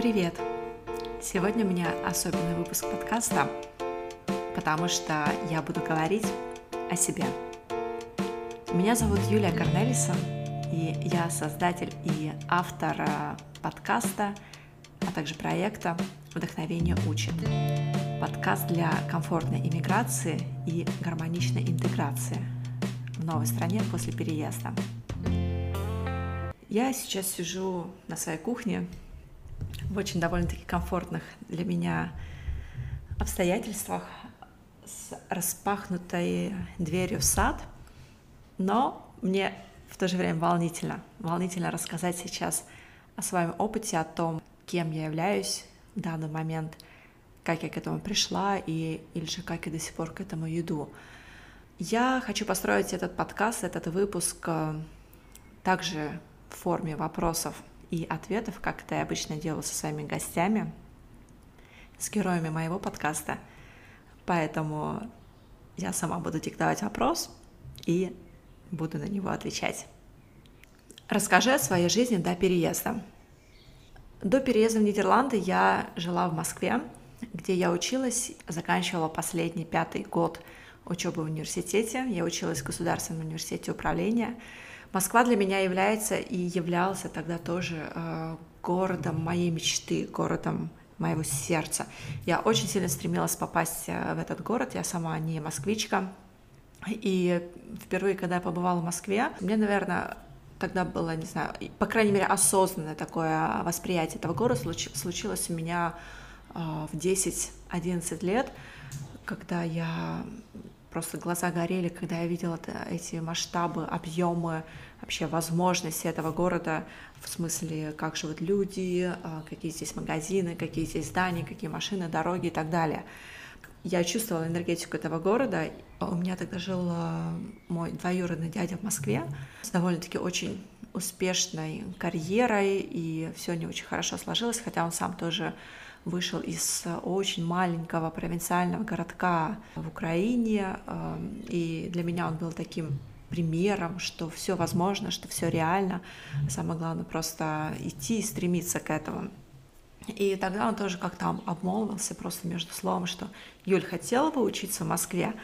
Привет! Сегодня у меня особенный выпуск подкаста, потому что я буду говорить о себе. Меня зовут Юлия Корнелисон, и я создатель и автор э, подкаста, а также проекта «Вдохновение учит». Подкаст для комфортной иммиграции и гармоничной интеграции в новой стране после переезда. Я сейчас сижу на своей кухне в очень довольно-таки комфортных для меня обстоятельствах с распахнутой дверью в сад, но мне в то же время волнительно. Волнительно рассказать сейчас о своем опыте, о том, кем я являюсь в данный момент, как я к этому пришла и, или же как я до сих пор к этому иду. Я хочу построить этот подкаст, этот выпуск э, также в форме вопросов и ответов, как это я обычно делаю со своими гостями, с героями моего подкаста. Поэтому я сама буду диктовать вопрос и буду на него отвечать. Расскажи о своей жизни до переезда. До переезда в Нидерланды я жила в Москве, где я училась, заканчивала последний пятый год учебы в университете. Я училась в Государственном университете управления – Москва для меня является и являлся тогда тоже э, городом моей мечты, городом моего сердца. Я очень сильно стремилась попасть э, в этот город, я сама не москвичка. И впервые, когда я побывала в Москве, мне, наверное, тогда было, не знаю, по крайней мере, осознанное такое восприятие этого города случилось у меня э, в 10-11 лет, когда я просто глаза горели, когда я видела эти масштабы, объемы, вообще возможности этого города, в смысле, как живут люди, а, какие здесь магазины, какие здесь здания, какие машины, дороги и так далее. Я чувствовала энергетику этого города. У меня тогда жил а, мой двоюродный дядя в Москве с довольно-таки очень успешной карьерой, и все не очень хорошо сложилось, хотя он сам тоже вышел из очень маленького провинциального городка в Украине, эм, и для меня он был таким примером, что все возможно, что все реально. Самое главное просто идти и стремиться к этому. И тогда он тоже как-то обмолвился просто между словом, что Юль хотела бы учиться в Москве.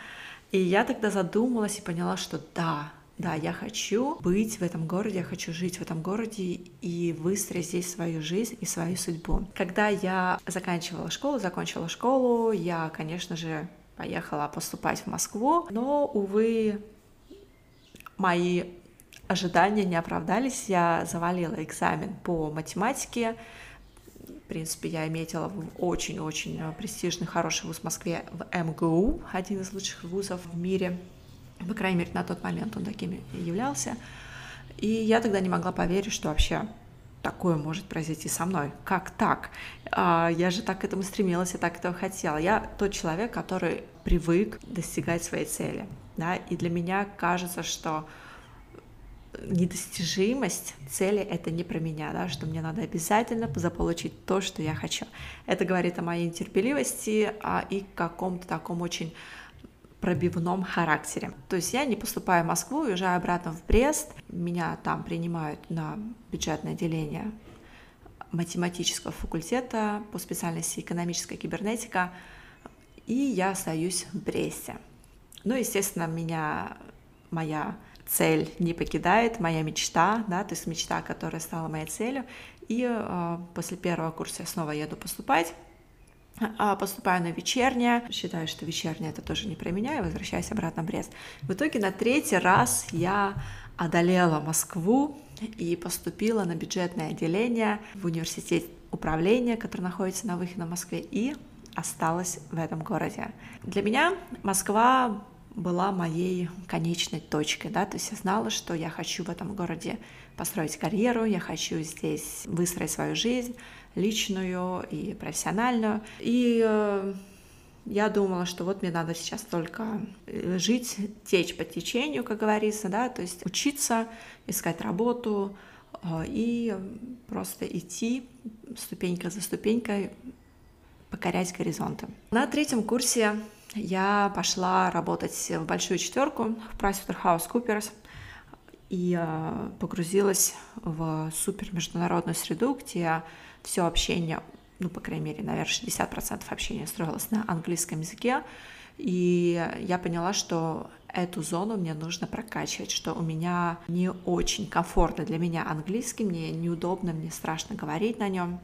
И я тогда задумалась и поняла, что да, да, я хочу быть в этом городе, я хочу жить в этом городе и выстроить здесь свою жизнь и свою судьбу. Когда я заканчивала школу, закончила школу, я, конечно же, поехала поступать в Москву, но, увы, мои ожидания не оправдались. Я завалила экзамен по математике. В принципе, я метила в очень-очень престижный, хороший вуз в Москве, в МГУ, один из лучших вузов в мире. По крайней мере, на тот момент он таким и являлся. И я тогда не могла поверить, что вообще такое может произойти со мной. Как так? А, я же так к этому стремилась, я так этого хотела. Я тот человек, который привык достигать своей цели. Да? И для меня кажется, что недостижимость цели — это не про меня, да, что мне надо обязательно заполучить то, что я хочу. Это говорит о моей терпеливости а, и каком-то таком очень пробивном характере. То есть я не поступаю в Москву, уезжаю обратно в Брест, меня там принимают на бюджетное отделение математического факультета по специальности экономическая кибернетика, и я остаюсь в Бресте. Ну, естественно, меня моя цель не покидает, моя мечта, да, то есть мечта, которая стала моей целью. И э, после первого курса я снова еду поступать. А, поступаю на вечернее, считаю, что вечернее это тоже не про меня, и возвращаюсь обратно в Брест. В итоге на третий раз я одолела Москву и поступила на бюджетное отделение в университет управления, который находится на выходе на Москве, и осталась в этом городе. Для меня Москва была моей конечной точкой, да, то есть я знала, что я хочу в этом городе построить карьеру, я хочу здесь выстроить свою жизнь, личную и профессиональную. И э, я думала, что вот мне надо сейчас только э, жить, течь по течению, как говорится, да, то есть учиться, искать работу э, и просто идти ступенька за ступенькой, покорять горизонты. На третьем курсе я пошла работать в большую четверку в PricewaterhouseCoopers. и погрузилась в супер международную среду, где все общение, ну, по крайней мере, наверное, 60% общения строилось на английском языке, и я поняла, что эту зону мне нужно прокачивать, что у меня не очень комфортно для меня английский, мне неудобно, мне страшно говорить на нем.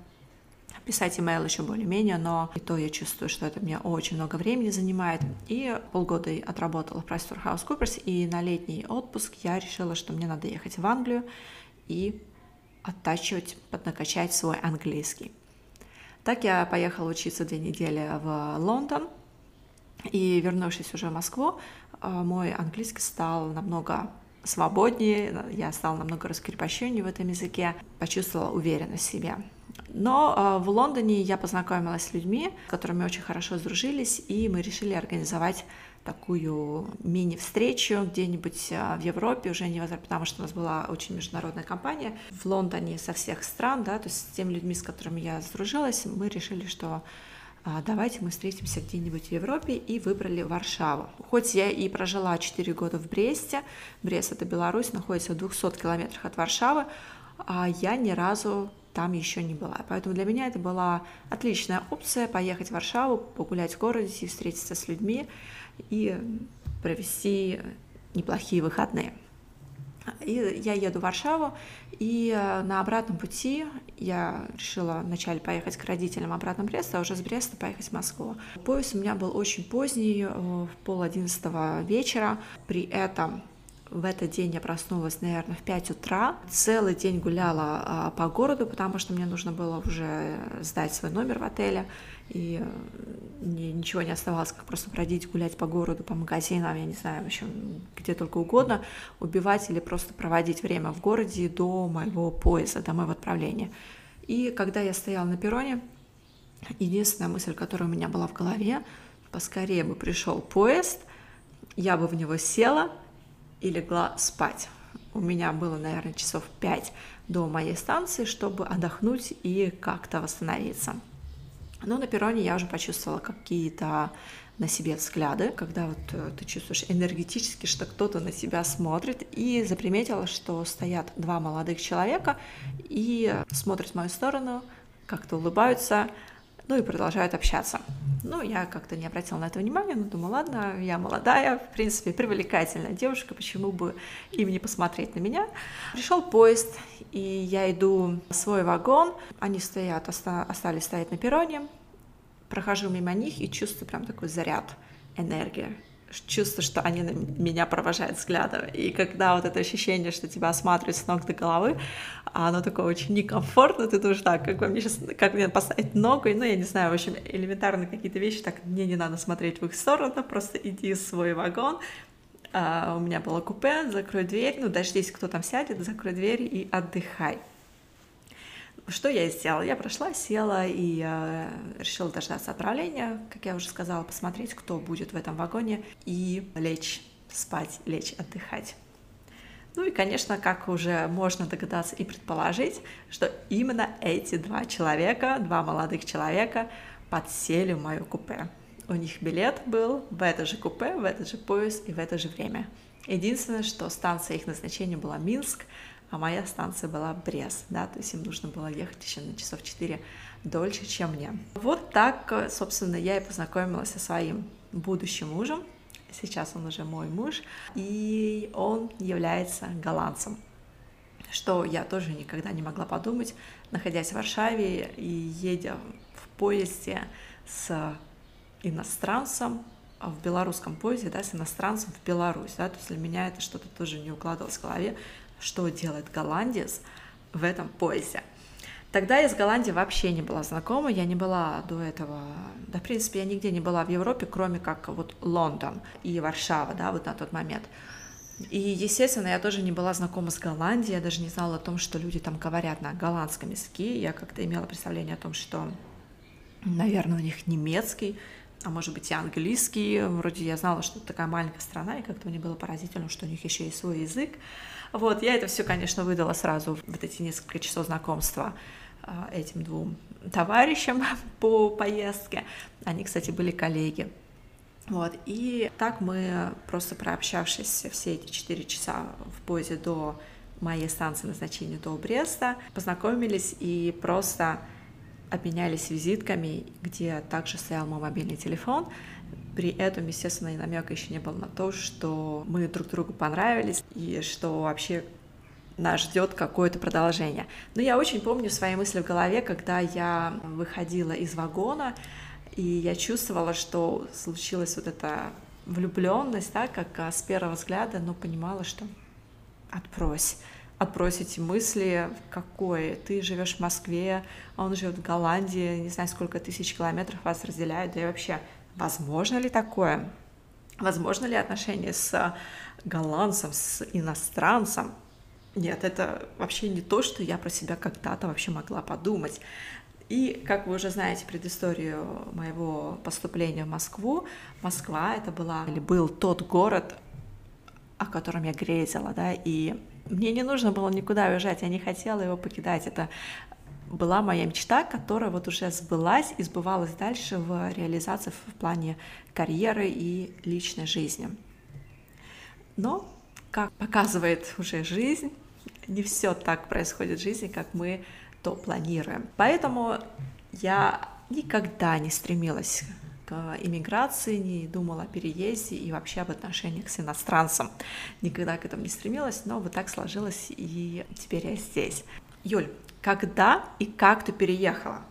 Писать имейл еще более-менее, но и то я чувствую, что это мне очень много времени занимает. И полгода отработала в PricewaterhouseCoopers, и на летний отпуск я решила, что мне надо ехать в Англию и оттачивать, поднакачать свой английский. Так я поехала учиться две недели в Лондон, и вернувшись уже в Москву, э, мой английский стал намного свободнее, я стала намного раскрепощеннее в этом языке, почувствовала уверенность в себе. Но э, в Лондоне я познакомилась с людьми, с которыми очень хорошо сдружились, и мы решили организовать такую мини-встречу где-нибудь э, в Европе, уже не потому что у нас была очень международная компания, в Лондоне со всех стран, да, то есть с теми людьми, с которыми я сдружилась, мы решили, что а, давайте мы встретимся где-нибудь в Европе, и выбрали Варшаву. Хоть я и прожила 4 года в Бресте, Брест — это Беларусь, находится в 200 километрах от Варшавы, а я ни разу там еще не была. Поэтому для меня это была отличная опция поехать в Варшаву, погулять в городе и встретиться с людьми и провести неплохие выходные. И я еду в Варшаву, и э, на обратном пути я решила вначале поехать к родителям обратно в Брест, а уже с Бреста поехать в Москву. Поезд у меня был очень поздний, э, в пол одиннадцатого вечера. При этом в этот день я проснулась, наверное, в 5 утра. Целый день гуляла а, по городу, потому что мне нужно было уже сдать свой номер в отеле. И мне ничего не оставалось, как просто бродить, гулять по городу, по магазинам, я не знаю, в общем, где только угодно, убивать или просто проводить время в городе до моего поезда, до моего отправления. И когда я стояла на перроне, единственная мысль, которая у меня была в голове, поскорее бы пришел поезд, я бы в него села, и легла спать. У меня было, наверное, часов пять до моей станции, чтобы отдохнуть и как-то восстановиться. Но на перроне я уже почувствовала какие-то на себе взгляды, когда вот э, ты чувствуешь энергетически, что кто-то на себя смотрит, и заприметила, что стоят два молодых человека и смотрят в мою сторону, как-то улыбаются, ну и продолжают общаться. Ну, я как-то не обратила на это внимания, но думаю, ладно, я молодая, в принципе, привлекательная девушка, почему бы им не посмотреть на меня. Пришел поезд, и я иду в свой вагон, они стоят, остались стоять на перроне, прохожу мимо них и чувствую прям такой заряд энергии чувство, что они на меня провожают взглядом. И когда вот это ощущение, что тебя осматривают с ног до головы, оно такое очень некомфортно, ты думаешь, так, как мне сейчас, как мне поставить ногу, ну, я не знаю, в общем, элементарно какие-то вещи, так, мне не надо смотреть в их сторону, просто иди в свой вагон, а, у меня было купе, закрой дверь, ну, дождись, кто там сядет, закрой дверь и отдыхай. Что я сделала? Я прошла, села и э, решила дождаться отправления, как я уже сказала, посмотреть, кто будет в этом вагоне, и лечь спать, лечь отдыхать. Ну и, конечно, как уже можно догадаться и предположить, что именно эти два человека, два молодых человека, подсели в мое купе. У них билет был в это же купе, в этот же поезд и в это же время. Единственное, что станция их назначения была Минск, а моя станция была Брест, да, то есть им нужно было ехать еще на часов 4 дольше, чем мне. Вот так, собственно, я и познакомилась со своим будущим мужем, сейчас он уже мой муж, и он является голландцем что я тоже никогда не могла подумать, находясь в Варшаве и едя в поезде с иностранцем, в белорусском поезде, да, с иностранцем в Беларусь, да, то есть для меня это что-то тоже не укладывалось в голове, что делает голландец в этом поезде. Тогда я с Голландией вообще не была знакома, я не была до этого, да, в принципе, я нигде не была в Европе, кроме как вот Лондон и Варшава, да, вот на тот момент. И, естественно, я тоже не была знакома с Голландией, я даже не знала о том, что люди там говорят на голландском языке, я как-то имела представление о том, что, наверное, у них немецкий, а может быть и английский, вроде я знала, что это такая маленькая страна, и как-то мне было поразительно, что у них еще есть свой язык, вот, я это все, конечно, выдала сразу вот эти несколько часов знакомства а, этим двум товарищам по поездке. Они, кстати, были коллеги. Вот, и так мы, просто прообщавшись все эти четыре часа в поезде до моей станции назначения до Бреста, познакомились и просто обменялись визитками, где также стоял мой мобильный телефон. При этом, естественно, и намека еще не было на то, что мы друг другу понравились и что вообще нас ждет какое-то продолжение. Но я очень помню свои мысли в голове, когда я выходила из вагона, и я чувствовала, что случилась вот эта влюбленность, да, как а, с первого взгляда, но понимала, что отбрось, отбрось эти мысли, какое ты живешь в Москве, а он живет в Голландии, не знаю, сколько тысяч километров вас разделяют, да и вообще, возможно ли такое? Возможно ли отношения с голландцем, с иностранцем? Нет, это вообще не то, что я про себя когда-то вообще могла подумать. И, как вы уже знаете предысторию моего поступления в Москву, Москва это была или был тот город, о котором я грезила, да, и мне не нужно было никуда уезжать, я не хотела его покидать. Это была моя мечта, которая вот уже сбылась и сбывалась дальше в реализации в плане карьеры и личной жизни. Но, как показывает уже жизнь, не все так происходит в жизни, как мы то планируем. Поэтому я никогда не стремилась к иммиграции, не думала о переезде и вообще об отношениях с иностранцем. Никогда к этому не стремилась, но вот так сложилось, и теперь я здесь. Юль, когда и как ты переехала?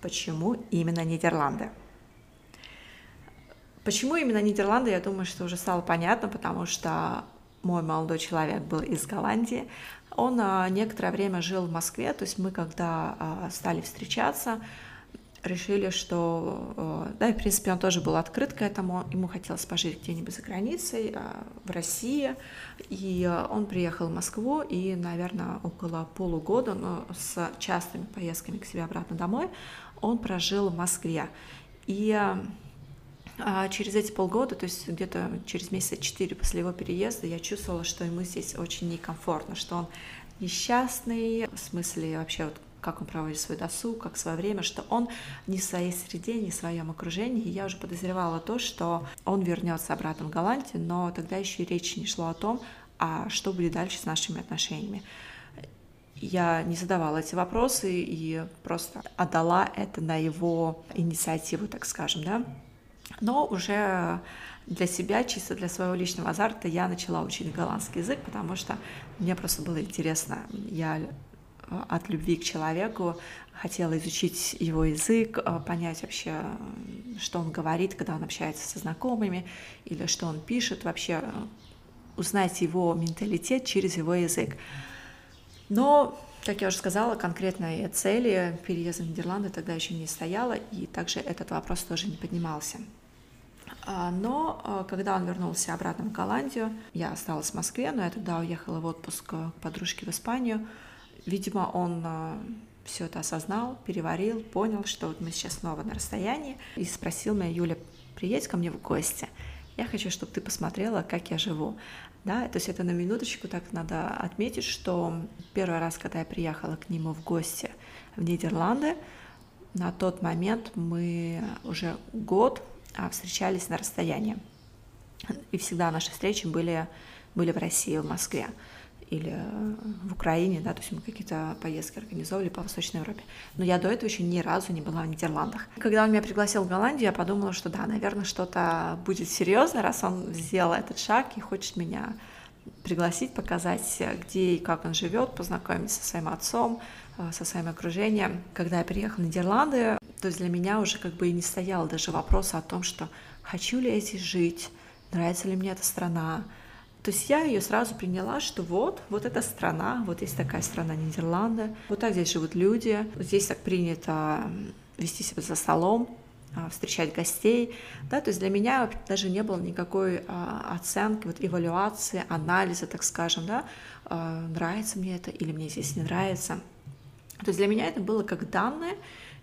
Почему именно Нидерланды? Почему именно Нидерланды, я думаю, что уже стало понятно, потому что мой молодой человек был из Голландии, он а, некоторое время жил в Москве, то есть мы, когда а, стали встречаться, решили, что, а, да, и, в принципе, он тоже был открыт к этому, ему хотелось пожить где-нибудь за границей, в России, и он приехал в Москву, и, наверное, около полугода, но с частыми поездками к себе обратно домой, он прожил в Москве. И а через эти полгода, то есть где-то через месяца четыре после его переезда, я чувствовала, что ему здесь очень некомфортно, что он несчастный, в смысле вообще вот как он проводит свой досуг, как свое время, что он не в своей среде, не в своем окружении. И я уже подозревала то, что он вернется обратно в Голландию, но тогда еще и речи не шло о том, а что будет дальше с нашими отношениями. Я не задавала эти вопросы и просто отдала это на его инициативу, так скажем, да. Но уже для себя, чисто для своего личного азарта, я начала учить голландский язык, потому что мне просто было интересно. Я от любви к человеку хотела изучить его язык, э, понять вообще, что он говорит, когда он общается со знакомыми, или что он пишет, вообще э, узнать его менталитет через его язык. Но, как я уже сказала, конкретной цели переезда в Нидерланды тогда еще не стояла, и также этот вопрос тоже не поднимался. А, но когда он вернулся обратно в Голландию, я осталась в Москве, но я тогда уехала в отпуск к подружке в Испанию. Видимо, он а, все это осознал, переварил, понял, что вот мы сейчас снова на расстоянии, и спросил меня, Юля, приедь ко мне в гости. Я хочу, чтобы ты посмотрела, как я живу. Да, то есть это на минуточку так надо отметить, что первый раз, когда я приехала к нему в гости в Нидерланды, на тот момент мы уже год а, встречались на расстоянии. И всегда наши встречи были, были в России, в Москве или э, в Украине, да, то есть мы какие-то поездки организовывали по Восточной Европе. Но я до этого еще ни разу не была в Нидерландах. Когда он меня пригласил в Голландию, я подумала, что да, наверное, что-то будет серьезно, раз он сделал этот шаг и хочет меня пригласить, показать, где и как он живет, познакомиться со своим отцом, э, со своим окружением. Когда я приехала в Нидерланды, то есть для меня уже как бы и не стоял даже вопрос о том, что хочу ли я здесь жить, нравится ли мне эта страна. То есть я ее сразу приняла, что вот, вот эта страна, вот есть такая страна Нидерланды, вот так здесь живут люди, здесь так принято вести себя за столом, а, встречать гостей, да, то есть для меня даже не было никакой а, оценки, вот эвалюации, анализа, так скажем, да, а, нравится мне это или мне здесь не нравится. То есть для меня это было как данное,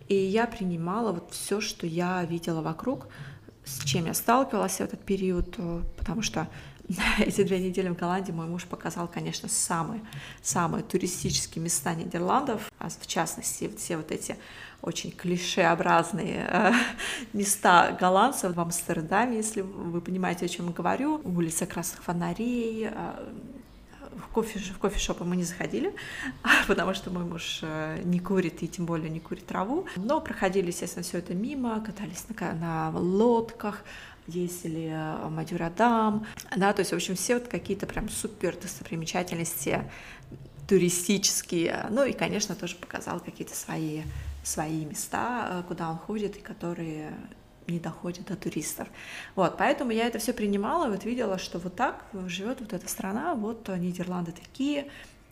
и я принимала вот все, что я видела вокруг, с чем я сталкивалась в этот период, э, потому что эти две недели в Голландии мой муж показал, конечно, самые, самые туристические места Нидерландов, а в частности, все вот эти очень клишеобразные э, места голландцев в Амстердаме, если вы понимаете, о чем говорю, улица красных фонарей, э, в, кофе, в кофешопы мы не заходили, потому что мой муж э, не курит и тем более не курит траву. Но проходили, естественно, все это мимо, катались на, на лодках, ездили в Мадюрадам, да, то есть, в общем, все вот какие-то прям супер достопримечательности туристические, ну и, конечно, тоже показал какие-то свои, свои места, э, куда он ходит и которые не доходит до туристов. Вот, поэтому я это все принимала, вот видела, что вот так живет вот эта страна, вот Нидерланды такие,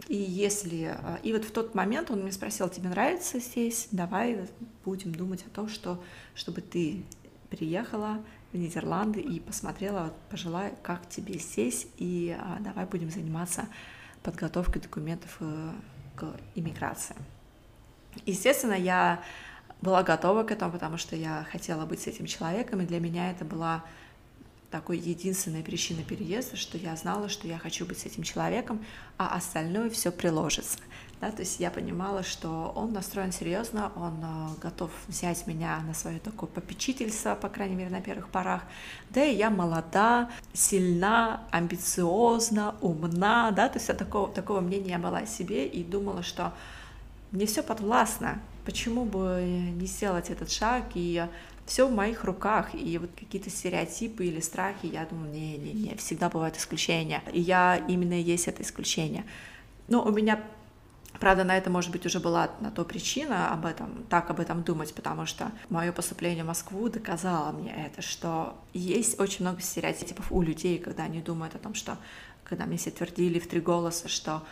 и если... Э, и вот в тот момент он меня спросил, тебе нравится здесь? Давай будем думать о том, что, чтобы ты приехала в Нидерланды и посмотрела, вот, пожелай, как тебе здесь, и а, давай будем заниматься подготовкой документов э, к иммиграции. Естественно, я была готова к этому, потому что я хотела быть с этим человеком, и для меня это была такой единственной причиной переезда, что я знала, что я хочу быть с этим человеком, а остальное все приложится. Да, то есть я понимала, что он настроен серьезно, он э, готов взять меня на свое такое попечительство, по крайней мере, на первых порах. Да, и я молода, сильна, амбициозна, умна, да, то есть я такого, такого мнения была о себе и думала, что мне все подвластно, почему бы не сделать этот шаг, и все в моих руках, и вот какие-то стереотипы или страхи, я думаю, не-не-не, всегда бывают исключения, и я именно есть это исключение. Но у меня Правда, на это, может быть, уже была на то причина об этом, так об этом думать, потому что мое поступление в Москву доказало мне это, что есть очень много стереотипов у людей, когда они думают о том, что, когда мне все твердили в три голоса, что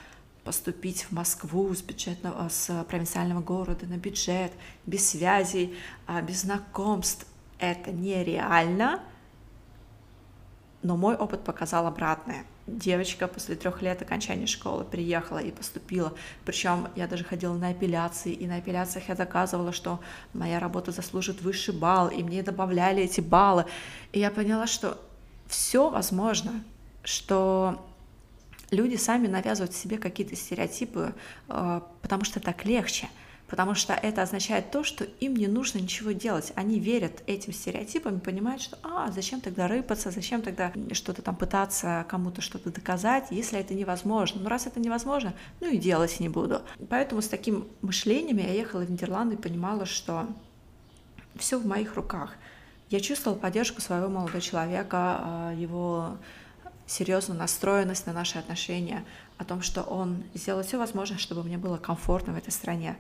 поступить в Москву с бюджетного, с провинциального города на бюджет, без связей, а, без знакомств. Это нереально, но мой опыт показал обратное. Девочка после трех лет окончания школы приехала и поступила. Причем я даже ходила на апелляции, и на апелляциях я доказывала, что моя работа заслужит высший балл, и мне добавляли эти баллы. И я поняла, что все возможно, что люди сами навязывают себе какие-то стереотипы, э, потому что так легче, потому что это означает то, что им не нужно ничего делать. Они верят этим стереотипам и понимают, что а, зачем тогда рыпаться, зачем тогда что-то там пытаться кому-то что-то доказать, если это невозможно. Ну раз это невозможно, ну и делать не буду. Поэтому с таким мышлением я ехала в Нидерланды и понимала, что все в моих руках. Я чувствовала поддержку своего молодого человека, а, его серьезную настроенность на наши отношения, о том, что он сделал все возможное, чтобы мне было комфортно в этой стране.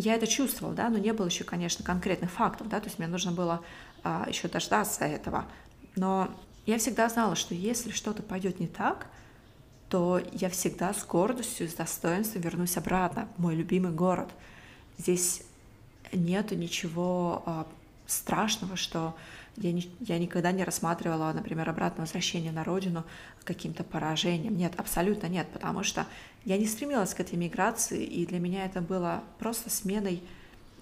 Я это чувствовала, да, но не было еще, конечно, конкретных фактов, да, то есть мне нужно было а, еще дождаться этого. Но я всегда знала, что если что-то пойдет не так, то я всегда с гордостью, с достоинством вернусь обратно в мой любимый город. Здесь нету ничего а, страшного, что я, не, я никогда не рассматривала, например, обратное возвращение на родину каким-то поражением. Нет, абсолютно нет, потому что я не стремилась к этой миграции, и для меня это было просто сменой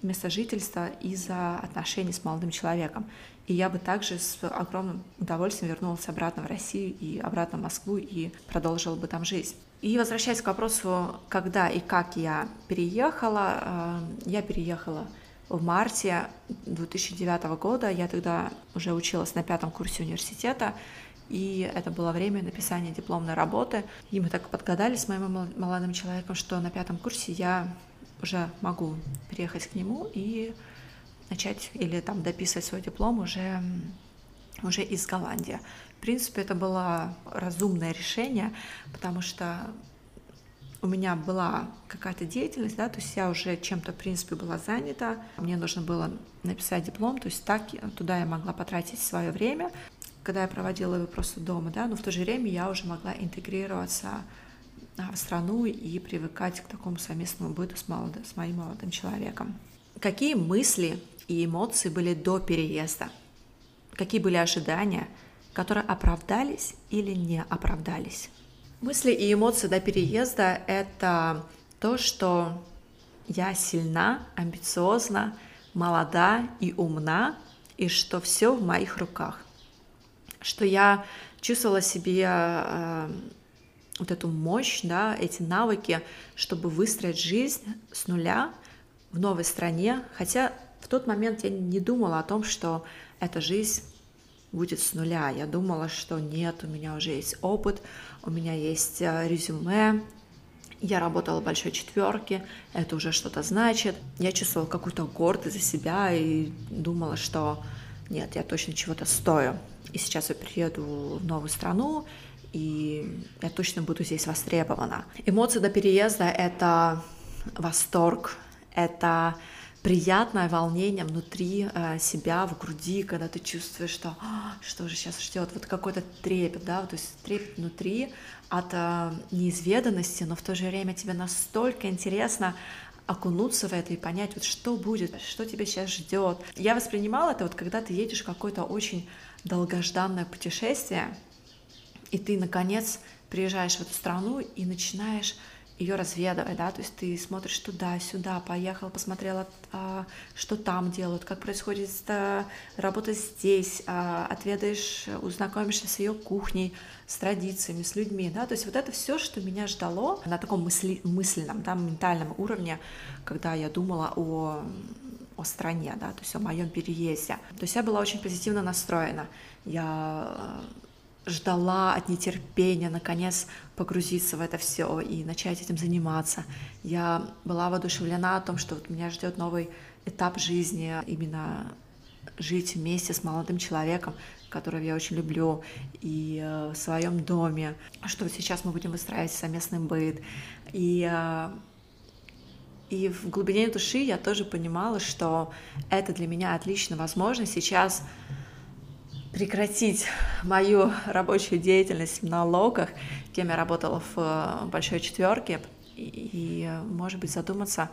места жительства из-за отношений с молодым человеком. И я бы также с огромным удовольствием вернулась обратно в Россию и обратно в Москву и продолжила бы там жизнь. И возвращаясь к вопросу, когда и как я переехала, э, я переехала в марте 2009 года. Я тогда уже училась на пятом курсе университета, и это было время написания дипломной работы. И мы так подгадали с моим молодым человеком, что на пятом курсе я уже могу приехать к нему и начать или там дописывать свой диплом уже, уже из Голландии. В принципе, это было разумное решение, потому что у меня была какая-то деятельность, да, то есть я уже чем-то, в принципе, была занята, мне нужно было написать диплом, то есть так туда я могла потратить свое время, когда я проводила его просто дома, да, но в то же время я уже могла интегрироваться а, в страну и привыкать к такому совместному быту с, молодым, с моим молодым человеком. Какие мысли и эмоции были до переезда? Какие были ожидания, которые оправдались или не оправдались? Мысли и эмоции до переезда — это то, что я сильна, амбициозна, молода и умна, и что все в моих руках. Что я чувствовала себе э, вот эту мощь, да, эти навыки, чтобы выстроить жизнь с нуля в новой стране, хотя в тот момент я не думала о том, что эта жизнь будет с нуля. Я думала, что нет, у меня уже есть опыт, у меня есть э, резюме, я работала в большой четверке, это уже что-то значит. Я чувствовала какую-то гордость за себя и думала, что нет, я точно чего-то стою. И сейчас я приеду в новую страну, и я точно буду здесь востребована. Эмоции до переезда — это восторг, это приятное волнение внутри э, себя, в груди, когда ты чувствуешь, что «А, что же сейчас ждет, вот какой-то трепет, да, то есть трепет внутри от э, неизведанности, но в то же время тебе настолько интересно окунуться в это и понять, вот что будет, что тебя сейчас ждет. Я воспринимала это вот, когда ты едешь в какое-то очень долгожданное путешествие, и ты, наконец, приезжаешь в эту страну и начинаешь ее разведывать, да, то есть ты смотришь туда, сюда, поехал, посмотрел, а, что там делают, как происходит а, работа здесь, а, отведаешь, узнакомишься с ее кухней, с традициями, с людьми, да, то есть вот это все, что меня ждало на таком мысли, мысленном, да, ментальном уровне, когда я думала о о стране, да, то есть о моем переезде. То есть я была очень позитивно настроена. Я ждала от нетерпения наконец погрузиться в это все и начать этим заниматься. Я была воодушевлена о том, что вот меня ждет новый этап жизни, именно жить вместе с молодым человеком, которого я очень люблю, и э, в своем доме, что сейчас мы будем выстраивать совместный быт. И, э, и в глубине души я тоже понимала, что это для меня отличная возможность сейчас прекратить мою рабочую деятельность в налогах, кем я работала в э, большой четверке, и, может быть, задуматься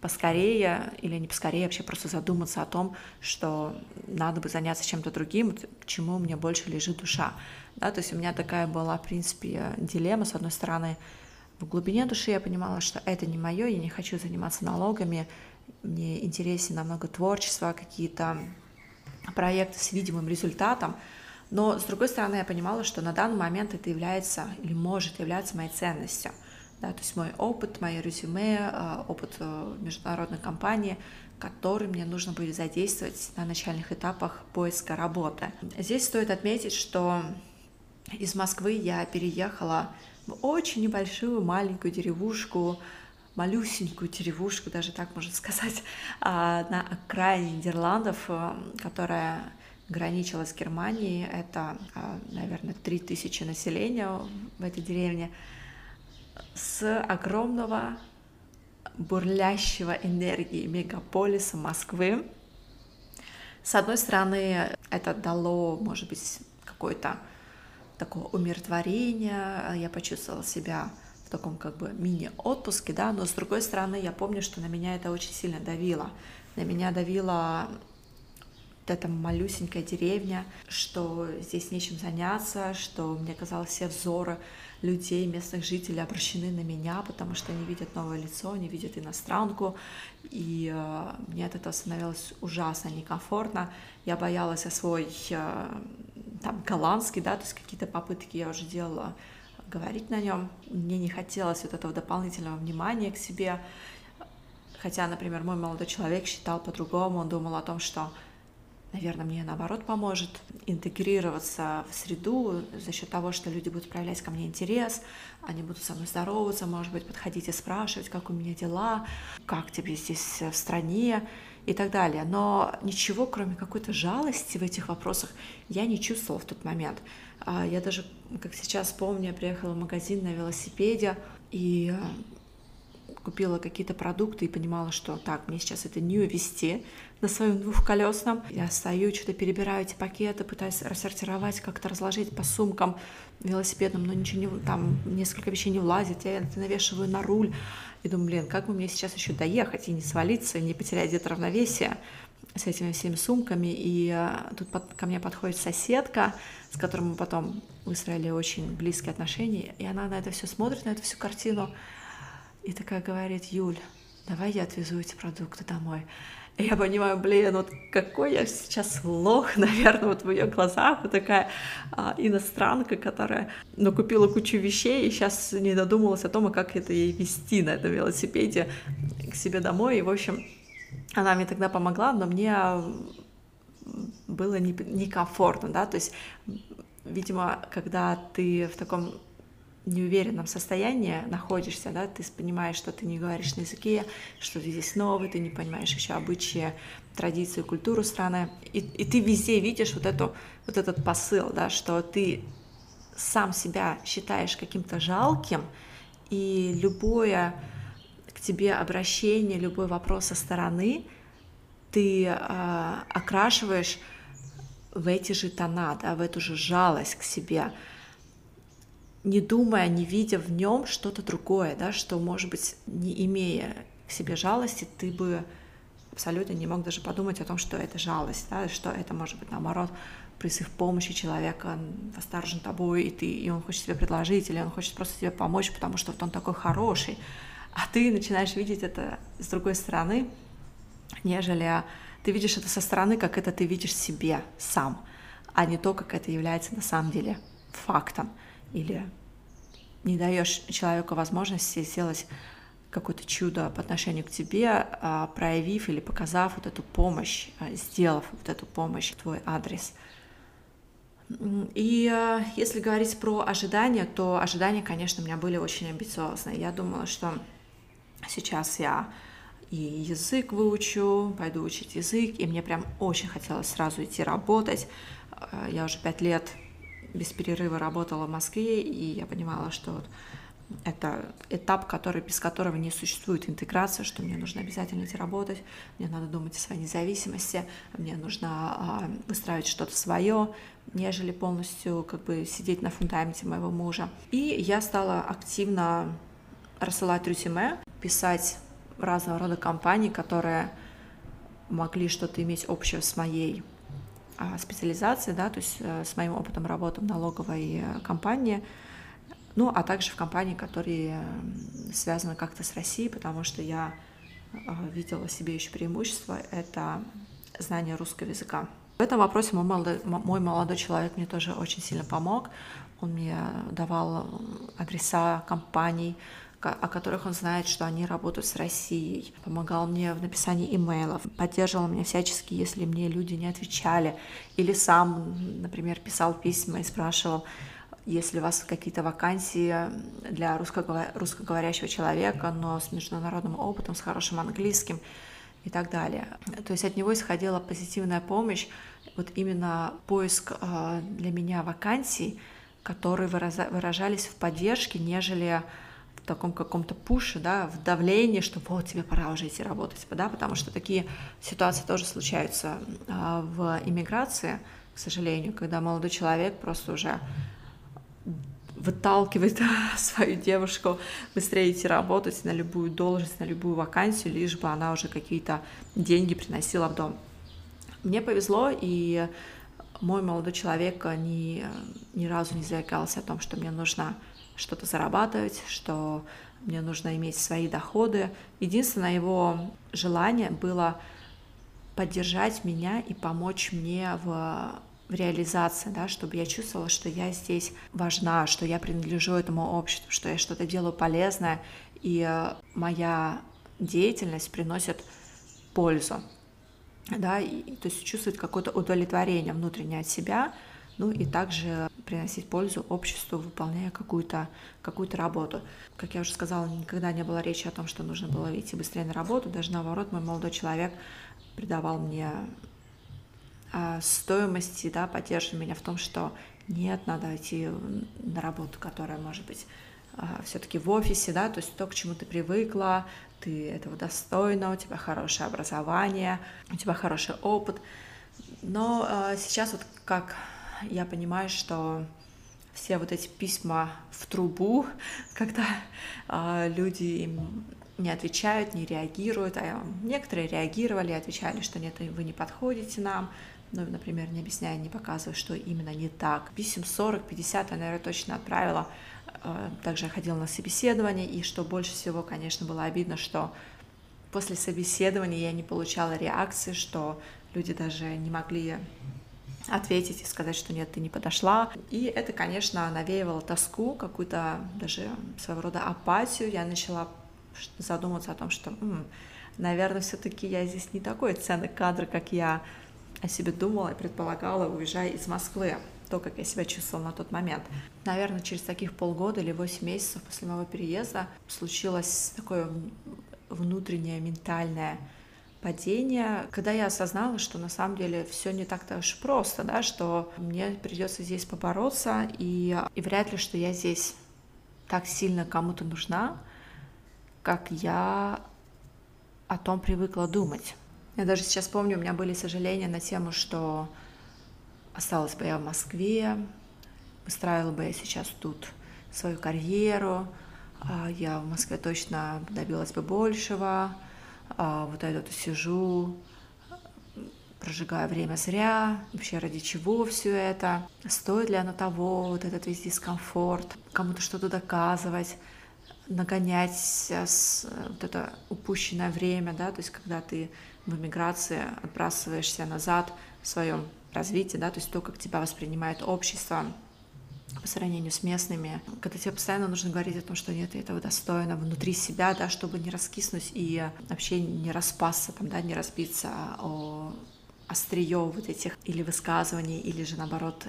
поскорее или не поскорее, вообще просто задуматься о том, что надо бы заняться чем-то другим, к чему мне больше лежит душа. Да, то есть у меня такая была, в принципе, дилемма. С одной стороны, в глубине души я понимала, что это не мое, я не хочу заниматься налогами, мне интереснее намного творчество, какие-то проект с видимым результатом, но с другой стороны я понимала, что на данный момент это является или может являться моей ценностью. Да, то есть мой опыт, мое резюме, э, опыт э, международной компании, который мне нужно будет задействовать на начальных этапах поиска работы. Здесь стоит отметить, что из Москвы я переехала в очень небольшую маленькую деревушку малюсенькую деревушку, даже так можно сказать, а, на окраине Нидерландов, э, которая граничила с Германией. Это, а, наверное, 3000 населения в этой деревне с огромного бурлящего энергии мегаполиса Москвы. С одной стороны, это дало, может быть, какое-то такое умиротворение, я почувствовала себя в таком как бы мини-отпуске, да, но с другой стороны, я помню, что на меня это очень сильно давило. На меня давила вот эта малюсенькая деревня, что здесь нечем заняться, что мне казалось, все взоры людей, местных жителей обращены на меня, потому что они видят новое лицо, они видят иностранку, и э, мне от этого становилось ужасно некомфортно. Я боялась о свой э, там голландский, да, то есть какие-то попытки я уже делала говорить на нем. Мне не хотелось вот этого дополнительного внимания к себе. Хотя, например, мой молодой человек считал по-другому, он думал о том, что, наверное, мне наоборот поможет интегрироваться в среду за счет того, что люди будут проявлять ко мне интерес, они будут со мной здороваться, может быть, подходить и спрашивать, как у меня дела, как тебе здесь в стране и так далее. Но ничего, кроме какой-то жалости в этих вопросах, я не чувствовала в тот момент. А я даже, как сейчас помню, я приехала в магазин на велосипеде и э, купила какие-то продукты и понимала, что так, мне сейчас это не увезти на своем двухколесном. Я стою, что-то перебираю эти пакеты, пытаюсь рассортировать, как-то разложить по сумкам велосипедным, но ничего не, там несколько вещей не влазит, я это навешиваю на руль. И думаю, блин, как бы мне сейчас еще доехать и не свалиться, и не потерять где-то равновесие с этими всеми сумками. И э, тут под, ко мне подходит соседка, с которой мы потом выстроили очень близкие отношения, и она на это все смотрит, на эту всю картину, и такая говорит, Юль, давай я отвезу эти продукты домой. И я понимаю, блин, вот какой я сейчас лох, наверное, вот в ее глазах, вот такая а, иностранка, которая, ну, купила кучу вещей и сейчас не додумалась о том, а как это ей вести на этом велосипеде к себе домой. И, в общем, она мне тогда помогла, но мне было некомфортно, да, то есть, видимо, когда ты в таком неуверенном состоянии находишься, да, ты понимаешь, что ты не говоришь на языке, что ты здесь новый, ты не понимаешь еще обычаи, традиции, культуру страны, и, и ты везде видишь вот, эту, вот этот посыл, да, что ты сам себя считаешь каким-то жалким, и любое тебе обращение, любой вопрос со стороны ты э, окрашиваешь в эти же тона, да, в эту же жалость к себе, не думая, не видя в нем что-то другое, да, что, может быть, не имея к себе жалости, ты бы абсолютно не мог даже подумать о том, что это жалость, да, что это может быть наоборот призыв помощи человека восторжен тобой, и ты, и он хочет тебе предложить, или он хочет просто тебе помочь, потому что вот он такой хороший, а ты начинаешь видеть это с другой стороны, нежели ты видишь это со стороны, как это ты видишь себе сам, а не то, как это является на самом деле фактом или не даешь человеку возможности сделать какое-то чудо по отношению к тебе, а, проявив или показав вот эту помощь, а, сделав вот эту помощь в твой адрес. И а, если говорить про ожидания, то ожидания, конечно, у меня были очень амбициозные. Я думала, что сейчас я и язык выучу, пойду учить язык, и мне прям очень хотелось сразу идти работать. Я уже пять лет без перерыва работала в Москве, и я понимала, что вот это этап, который, без которого не существует интеграция, что мне нужно обязательно идти работать, мне надо думать о своей независимости, мне нужно а, выстраивать что-то свое, нежели полностью как бы сидеть на фундаменте моего мужа. И я стала активно рассылать резюме, писать разного рода компании, которые могли что-то иметь общее с моей а, специализации, да, то есть э, с моим опытом работы в налоговой э, компании, ну, а также в компании, которые связаны как-то с Россией, потому что я а, видела себе еще преимущество — это знание русского языка. В этом вопросе мой молодой, мой молодой человек мне тоже очень сильно помог. Он мне давал адреса компаний, о которых он знает, что они работают с Россией, помогал мне в написании имейлов, поддерживал меня всячески, если мне люди не отвечали, или сам, например, писал письма и спрашивал, если у вас какие-то вакансии для русскоговорящего человека, но с международным опытом, с хорошим английским и так далее. То есть от него исходила позитивная помощь, вот именно поиск э, для меня вакансий, которые выражались в поддержке, нежели таком каком-то пуше, да, в давлении, что вот тебе пора уже идти работать, да, потому что такие ситуации тоже случаются а, в иммиграции, к сожалению, когда молодой человек просто уже выталкивает свою девушку быстрее идти работать на любую должность, на любую вакансию, лишь бы она уже какие-то деньги приносила в дом. Мне повезло, и мой молодой человек ни, ни разу не заикался о том, что мне нужно что-то зарабатывать, что мне нужно иметь свои доходы. Единственное его желание было поддержать меня и помочь мне в, в реализации, да, чтобы я чувствовала, что я здесь важна, что я принадлежу этому обществу, что я что-то делаю полезное, и моя деятельность приносит пользу, да, и, то есть чувствовать какое-то удовлетворение внутреннее от себя, ну и также приносить пользу обществу, выполняя какую-то какую работу. Как я уже сказала, никогда не было речи о том, что нужно было идти быстрее на работу, даже наоборот, мой молодой человек придавал мне а, стоимости, да, поддерживал меня в том, что нет, надо идти на работу, которая может быть а, все-таки в офисе, да, то есть то, к чему ты привыкла, ты этого достойна, у тебя хорошее образование, у тебя хороший опыт. Но а, сейчас вот как я понимаю, что все вот эти письма в трубу, когда э, люди им не отвечают, не реагируют, а некоторые реагировали, отвечали, что нет, вы не подходите нам, ну, например, не объясняя, не показывая, что именно не так. Писем 40-50 я, наверное, точно отправила. Также я ходила на собеседование, и что больше всего, конечно, было обидно, что после собеседования я не получала реакции, что люди даже не могли ответить и сказать, что нет, ты не подошла. И это, конечно, навеивало тоску, какую-то даже своего рода апатию. Я начала задумываться о том, что, м-м, наверное, все-таки я здесь не такой ценный кадр, как я о себе думала и предполагала, уезжая из Москвы то, как я себя чувствовала на тот момент. Наверное, через таких полгода или восемь месяцев после моего переезда случилось такое внутреннее ментальное падение, когда я осознала, что на самом деле все не так-то уж просто, да, что мне придется здесь побороться, и, и вряд ли, что я здесь так сильно кому-то нужна, как я о том привыкла думать. Я даже сейчас помню, у меня были сожаления на тему, что осталась бы я в Москве, выстраивала бы я сейчас тут свою карьеру, а я в Москве точно добилась бы большего, а вот я тут сижу, прожигаю время зря, вообще ради чего все это, стоит ли оно того, вот этот весь дискомфорт, кому-то что-то доказывать, нагонять вот это упущенное время, да, то есть когда ты в эмиграции отбрасываешься назад в своем развитии, да, то есть то, как тебя воспринимает общество, по сравнению с местными, когда тебе постоянно нужно говорить о том, что нет, этого достойно внутри себя, да, чтобы не раскиснуть и вообще не распасться, там, да, не разбиться о острие вот этих или высказываний, или же наоборот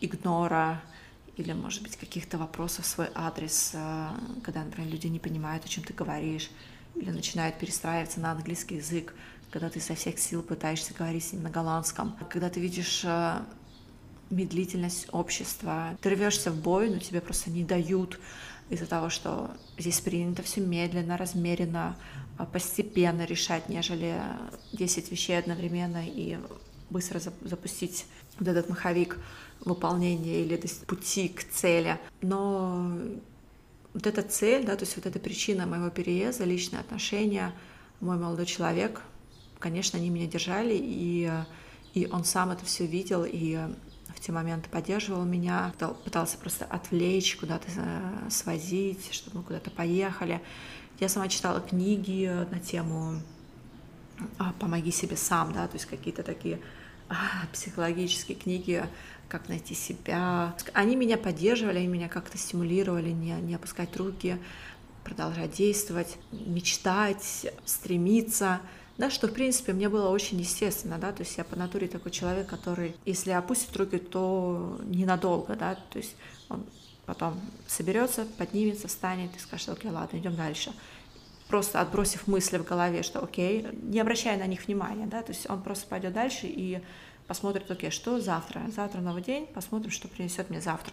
игнора, или, может быть, каких-то вопросов в свой адрес, э, когда, например, люди не понимают, о чем ты говоришь, или начинают перестраиваться на английский язык, когда ты со всех сил пытаешься говорить с ним на голландском, когда ты видишь э, медлительность общества. Ты рвешься в бой, но тебе просто не дают из-за того, что здесь принято все медленно, размеренно, а, постепенно решать, нежели 10 вещей одновременно и быстро запустить вот этот маховик выполнения или пути к цели. Но вот эта цель, да, то есть вот эта причина моего переезда, личные отношения, мой молодой человек, конечно, они меня держали, и, и он сам это все видел, и в те моменты поддерживал меня, пытался просто отвлечь, куда-то э, свозить, чтобы мы куда-то поехали. Я сама читала книги на тему а, «Помоги себе сам», да, то есть какие-то такие а, психологические книги, как найти себя. Они меня поддерживали, они меня как-то стимулировали не, не опускать руки, продолжать действовать, мечтать, стремиться — да, что, в принципе, мне было очень естественно, да, то есть я по натуре такой человек, который, если опустит руки, то ненадолго, да, то есть он потом соберется, поднимется, встанет и скажет, окей, ладно, идем дальше. Просто отбросив мысли в голове, что окей, не обращая на них внимания, да, то есть он просто пойдет дальше и посмотрит, окей, что завтра, завтра новый день, посмотрим, что принесет мне завтра.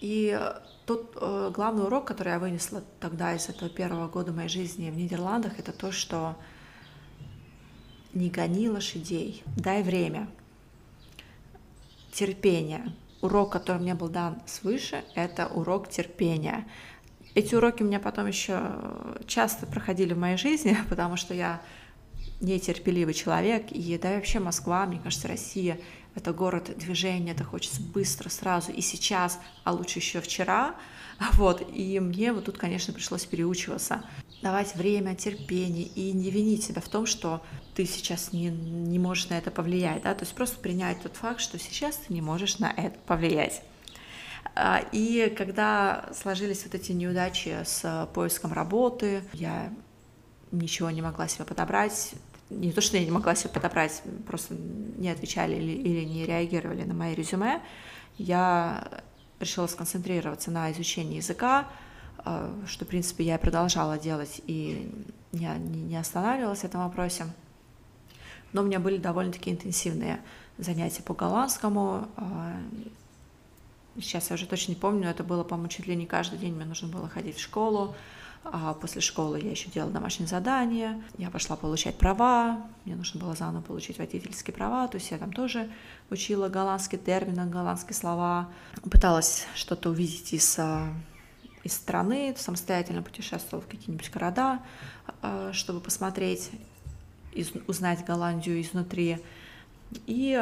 И тот э, главный урок, который я вынесла тогда из этого первого года моей жизни в Нидерландах, это то, что не гони лошадей, дай время, терпение. Урок, который мне был дан свыше, это урок терпения. Эти уроки у меня потом еще часто проходили в моей жизни, потому что я нетерпеливый человек, и да вообще Москва, мне кажется, Россия это город движения, это хочется быстро, сразу, и сейчас, а лучше еще вчера, вот, и мне вот тут, конечно, пришлось переучиваться, давать время, терпение и не винить себя в том, что ты сейчас не, не можешь на это повлиять, да, то есть просто принять тот факт, что сейчас ты не можешь на это повлиять. А, и когда сложились вот эти неудачи с поиском работы, я ничего не могла себе подобрать, не то, что я не могла себе подобрать, просто не отвечали или, или не реагировали на мои резюме, я решила сконцентрироваться на изучении языка, э, что, в принципе, я и продолжала делать и не, не останавливалась в этом вопросе. Но у меня были довольно-таки интенсивные занятия по голландскому. Э, сейчас я уже точно не помню, это было, по-моему, чуть ли не каждый день мне нужно было ходить в школу, а после школы я еще делала домашние задания, я пошла получать права, мне нужно было заново получить водительские права, то есть я там тоже учила голландские термины, голландские слова, пыталась что-то увидеть из, а, из страны, самостоятельно путешествовала в какие-нибудь города, а, чтобы посмотреть, узнать Голландию изнутри. И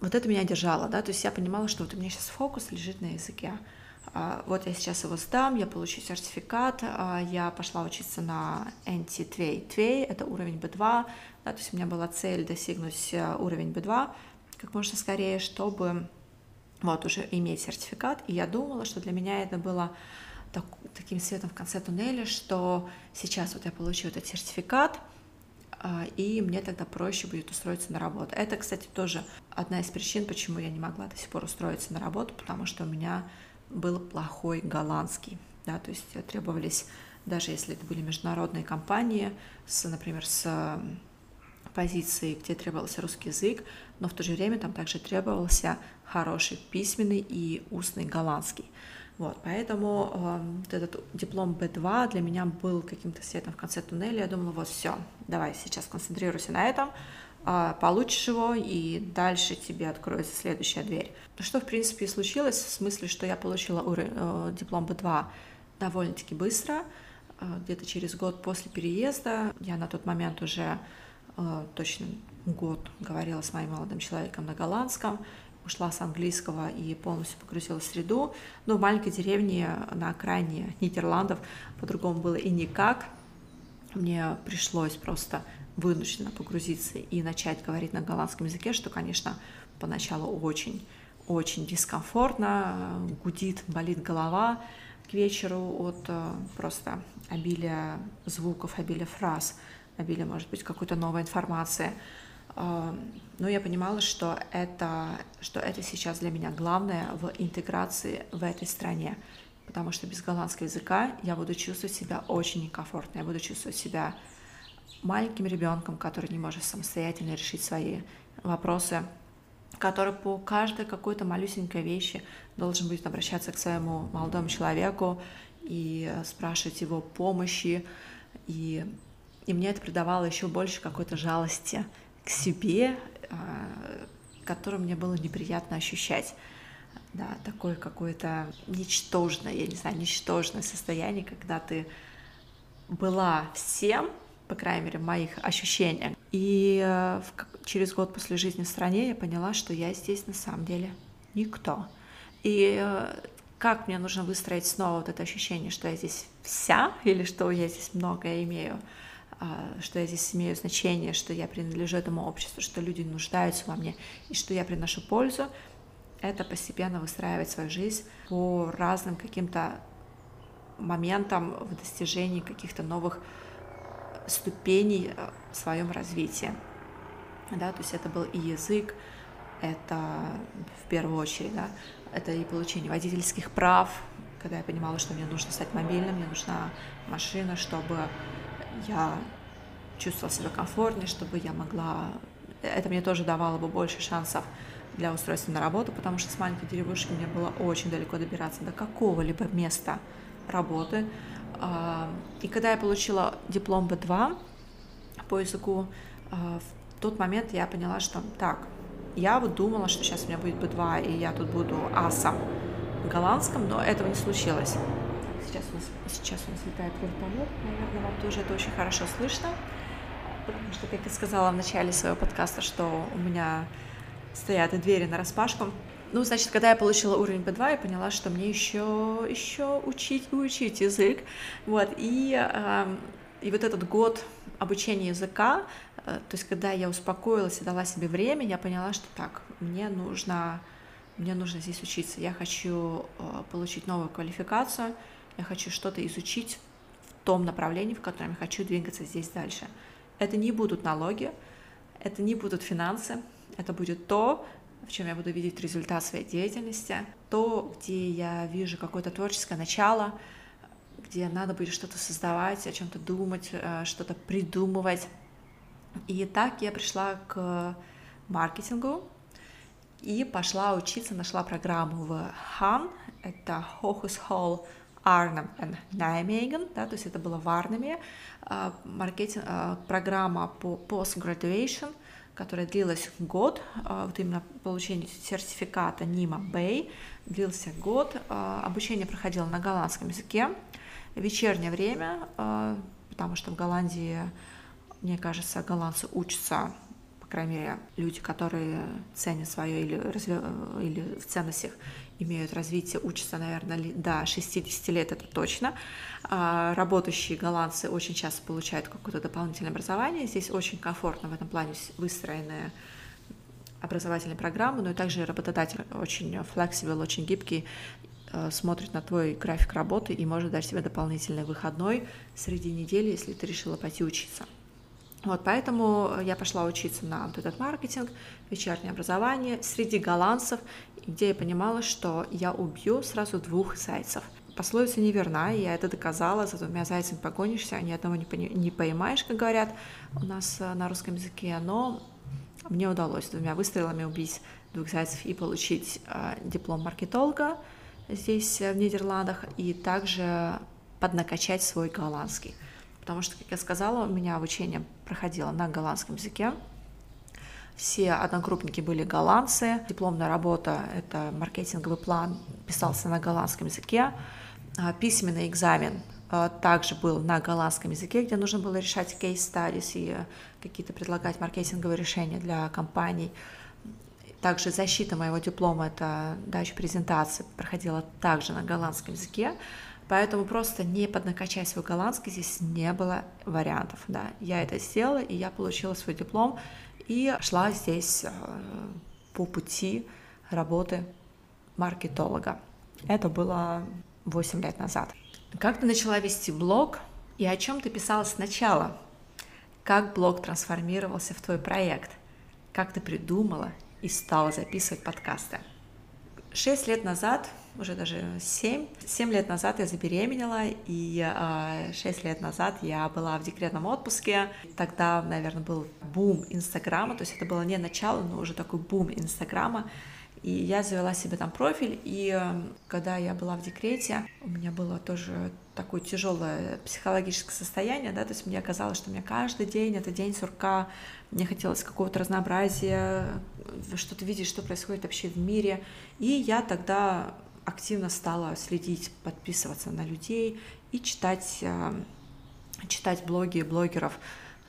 вот это меня держало, да, то есть я понимала, что вот у меня сейчас фокус лежит на языке, а, вот я сейчас его сдам, я получу сертификат, а, я пошла учиться на NT2. 2 это уровень B2, да, то есть у меня была цель достигнуть э, уровень B2 как можно скорее, чтобы вот уже иметь сертификат. И я думала, что для меня это было так, таким светом в конце туннеля, что сейчас вот я получу этот сертификат, а, и мне тогда проще будет устроиться на работу. Это, кстати, тоже одна из причин, почему я не могла до сих пор устроиться на работу, потому что у меня был плохой голландский, да, то есть требовались, даже если это были международные компании, с, например, с позиции, где требовался русский язык, но в то же время там также требовался хороший письменный и устный голландский. Вот, поэтому э, этот диплом B2 для меня был каким-то светом в конце туннеля. Я думала, вот все, давай сейчас концентрируйся на этом, э, получишь его, и дальше тебе откроется следующая дверь. Ну что, в принципе, и случилось, в смысле, что я получила э, диплом B2 довольно-таки быстро, э, где-то через год после переезда. Я на тот момент уже э, точно год говорила с моим молодым человеком на голландском, ушла с английского и полностью погрузилась в среду. Но в маленькой деревне на окраине Нидерландов по-другому было и никак. Мне пришлось просто вынужденно погрузиться и начать говорить на голландском языке, что, конечно, поначалу очень, очень дискомфортно, гудит, болит голова к вечеру от э, просто обилия звуков, обилия фраз, обилия, может быть, какой-то новой информации – но я понимала, что это, что это сейчас для меня главное в интеграции в этой стране, потому что без голландского языка я буду чувствовать себя очень некомфортно, я буду чувствовать себя маленьким ребенком, который не может самостоятельно решить свои вопросы, который по каждой какой-то малюсенькой вещи должен будет обращаться к своему молодому человеку и спрашивать его помощи. И, и мне это придавало еще больше какой-то жалости к себе, а, который мне было неприятно ощущать. Да, такое какое-то ничтожное, я не знаю, ничтожное состояние, когда ты была всем, по крайней мере, в моих ощущениях. И э, через год после жизни в стране я поняла, что я здесь на самом деле никто. И э, как мне нужно выстроить снова вот это ощущение, что я здесь вся или что я здесь многое имею – а, что я здесь имею значение, что я принадлежу этому обществу, что люди нуждаются во мне и что я приношу пользу, это постепенно выстраивать свою жизнь по разным каким-то моментам в достижении каких-то новых ступеней э, в своем развитии. Да, то есть это был и язык, это в первую очередь, да, это и получение водительских прав, когда я понимала, что мне нужно стать мобильным, мне нужна машина, чтобы я чувствовала себя комфортнее, чтобы я могла... Это мне тоже давало бы больше шансов для устройства на работу, потому что с маленькой деревушки мне было очень далеко добираться до какого-либо места работы. А, и когда я получила диплом B2 по языку, а, в тот момент я поняла, что так, я вот думала, что сейчас у меня будет B2, и я тут буду асом голландском, но этого не случилось. Сейчас у нас, сейчас у нас летает вертолет, наверное, вам тоже это очень хорошо слышно, потому что, как я сказала в начале своего подкаста, что у меня стоят и двери на распашку. Ну, значит, когда я получила уровень B2, я поняла, что мне еще, еще учить учить язык. Вот, и, э, и вот этот год обучения языка, э, то есть когда я успокоилась и дала себе время, я поняла, что так, мне нужно, мне нужно здесь учиться. Я хочу э, получить новую квалификацию, я хочу что-то изучить в том направлении, в котором я хочу двигаться здесь дальше. Это не будут налоги, это не будут финансы, это будет то, в чем я буду видеть результат своей деятельности, то, где я вижу какое-то творческое начало, где надо будет что-то создавать, о чем-то думать, э, что-то придумывать. И так я пришла к маркетингу и пошла учиться, нашла программу в ХАН, это Hochschule Арнем и Наймейген, да, то есть это было в Арнеме, а, маркетинг, а, программа по post-graduation, которая длилась год, а, вот именно получение сертификата нима Бэй длился год, обучение проходило на голландском языке, вечернее время, потому что в Голландии, мне кажется, голландцы учатся по крайней мере, люди, которые ценят свое или, разве... или в ценностях имеют развитие, учатся, наверное, до 60 лет, это точно. А работающие голландцы очень часто получают какое-то дополнительное образование. Здесь очень комфортно в этом плане выстроенная образовательная программа, но и также работодатель очень flexible, очень гибкий, э, смотрит на твой график работы и может дать тебе дополнительный выходной среди недели, если ты решила пойти учиться. Вот, поэтому я пошла учиться на вот этот маркетинг, вечернее образование среди голландцев, где я понимала, что я убью сразу двух зайцев. Пословица неверна, я это доказала, за двумя зайцами погонишься, а ни одного не, пони- не поймаешь, как говорят у нас э, на русском языке, но мне удалось двумя выстрелами убить двух зайцев и получить э, диплом маркетолога здесь, э, в Нидерландах, и также поднакачать свой голландский потому что, как я сказала, у меня обучение проходило на голландском языке. Все одногруппники были голландцы. Дипломная работа — это маркетинговый план, писался на голландском языке. А, письменный экзамен а, также был на голландском языке, где нужно было решать кейс-стадис и какие-то предлагать маркетинговые решения для компаний. Также защита моего диплома, это дача презентации, проходила также на голландском языке. Поэтому просто не поднакачай свой голландский, здесь не было вариантов. Да. Я это сделала, и я получила свой диплом, и шла здесь э, по пути работы маркетолога. Это было 8 лет назад. Как ты начала вести блог и о чем ты писала сначала? Как блог трансформировался в твой проект? Как ты придумала и стала записывать подкасты? Шесть лет назад уже даже 7. 7 лет назад я забеременела, и э, 6 лет назад я была в декретном отпуске. Тогда, наверное, был бум Инстаграма, то есть это было не начало, но уже такой бум Инстаграма. И я завела себе там профиль, и когда я была в декрете, у меня было тоже такое тяжелое психологическое состояние, да, то есть мне казалось, что меня каждый день это день сурка, мне хотелось какого-то разнообразия, что-то видеть, что происходит вообще в мире, и я тогда активно стала следить, подписываться на людей и читать, э, читать блоги блогеров,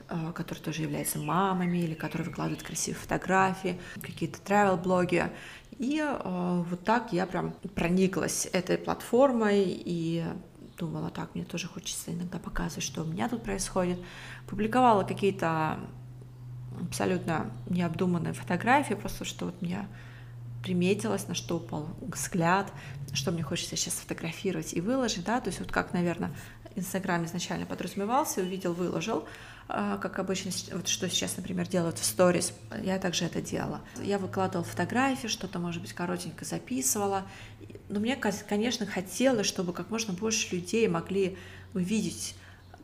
э, которые тоже являются мамами или которые выкладывают красивые фотографии, какие-то travel блоги и э, вот так я прям прониклась этой платформой и думала, так, мне тоже хочется иногда показывать, что у меня тут происходит. Публиковала какие-то абсолютно необдуманные фотографии, просто что вот мне приметилось, на что упал взгляд, что мне хочется сейчас сфотографировать и выложить, да, то есть вот как, наверное, Инстаграм изначально подразумевался, увидел, выложил, а, как обычно, вот что сейчас, например, делают в сторис, я также это делала. Я выкладывала фотографии, что-то, может быть, коротенько записывала, но мне, конечно, хотелось, чтобы как можно больше людей могли увидеть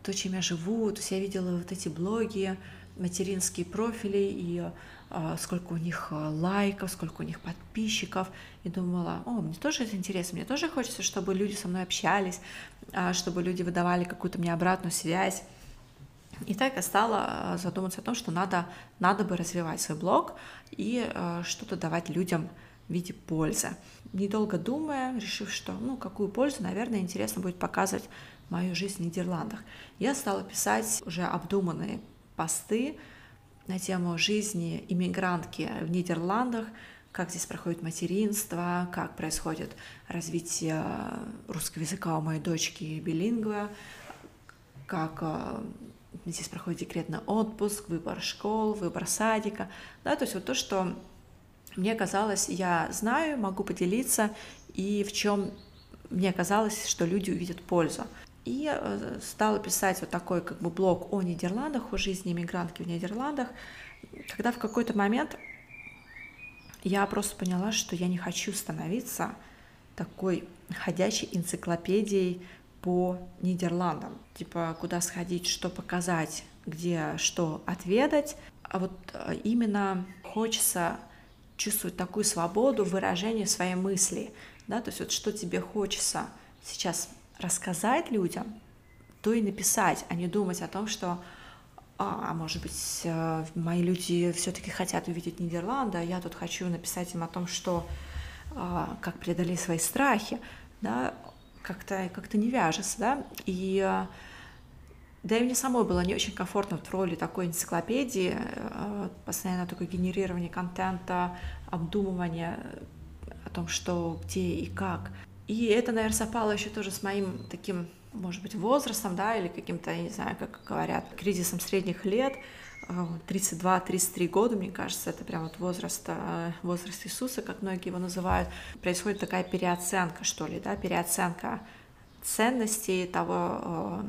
то, чем я живу, то есть я видела вот эти блоги, материнские профили и сколько у них а, лайков, сколько у них подписчиков, и думала, о, мне тоже это интересно, мне тоже хочется, чтобы люди со мной общались, а, чтобы люди выдавали какую-то мне обратную связь. И так я стала задумываться о том, что надо, надо бы развивать свой блог и что-то давать людям в виде пользы. Недолго думая, решив, что, ну, какую пользу, наверное, интересно будет показывать мою жизнь в Нидерландах, я стала писать уже обдуманные посты, на тему жизни иммигрантки в Нидерландах, как здесь проходит материнство, как происходит развитие русского языка у моей дочки билингва, как э, здесь проходит декретный отпуск, выбор школ, выбор садика, да, то есть вот то, что мне казалось, я знаю, могу поделиться, и в чем мне казалось, что люди увидят пользу. И э, стала писать вот такой как бы блог о Нидерландах, о жизни иммигрантки в Нидерландах, когда в какой-то момент я просто поняла, что я не хочу становиться такой ходячей энциклопедией по Нидерландам. Типа, куда сходить, что показать, где что отведать. А вот э, именно хочется чувствовать такую свободу выражения своей мысли. Да? То есть вот что тебе хочется сейчас рассказать людям, то и написать, а не думать о том, что а, может быть, э, мои люди все-таки хотят увидеть Нидерланды, а я тут хочу написать им о том, что а, как преодолеть свои страхи, да, как-то как не вяжется, да, и э, да и мне самой было не очень комфортно в роли такой энциклопедии, э, постоянно такое генерирование контента, обдумывание том, что, где и как. И это, наверное, совпало еще тоже с моим таким, может быть, возрастом, да, или каким-то, я не знаю, как говорят, кризисом средних лет, 32-33 э, года, мне кажется, это прям вот возраст, э, возраст Иисуса, как многие его называют, происходит такая переоценка, что ли, да, переоценка ценностей того,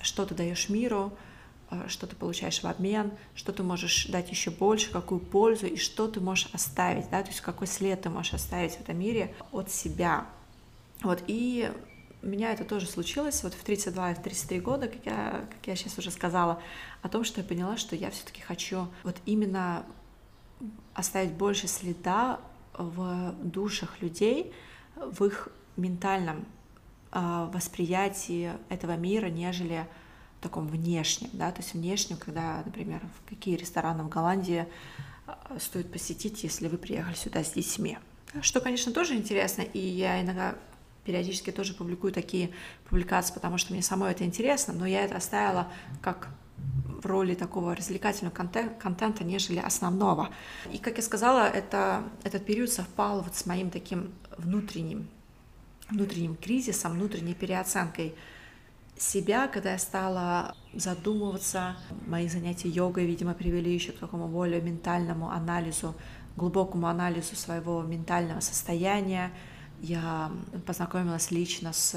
что ты даешь миру, что ты получаешь в обмен, что ты можешь дать еще больше, какую пользу и что ты можешь оставить, да, то есть какой след ты можешь оставить в этом мире от себя. Вот, и у меня это тоже случилось вот в 32 и в 33 года, как я, как я сейчас уже сказала, о том, что я поняла, что я все-таки хочу вот именно оставить больше следа в душах людей, в их ментальном э, восприятии этого мира, нежели таком внешнем, да, то есть внешнем, когда, например, в какие рестораны в Голландии а, стоит посетить, если вы приехали сюда с детьми. Что, конечно, тоже интересно, и я иногда периодически тоже публикую такие публикации, потому что мне самой это интересно, но я это оставила как в роли такого развлекательного контента, контента, нежели основного. И, как я сказала, это, этот период совпал вот с моим таким внутренним, внутренним кризисом, внутренней переоценкой себя, когда я стала задумываться, мои занятия йогой, видимо, привели еще к такому более ментальному анализу, глубокому анализу своего ментального состояния. Я познакомилась лично с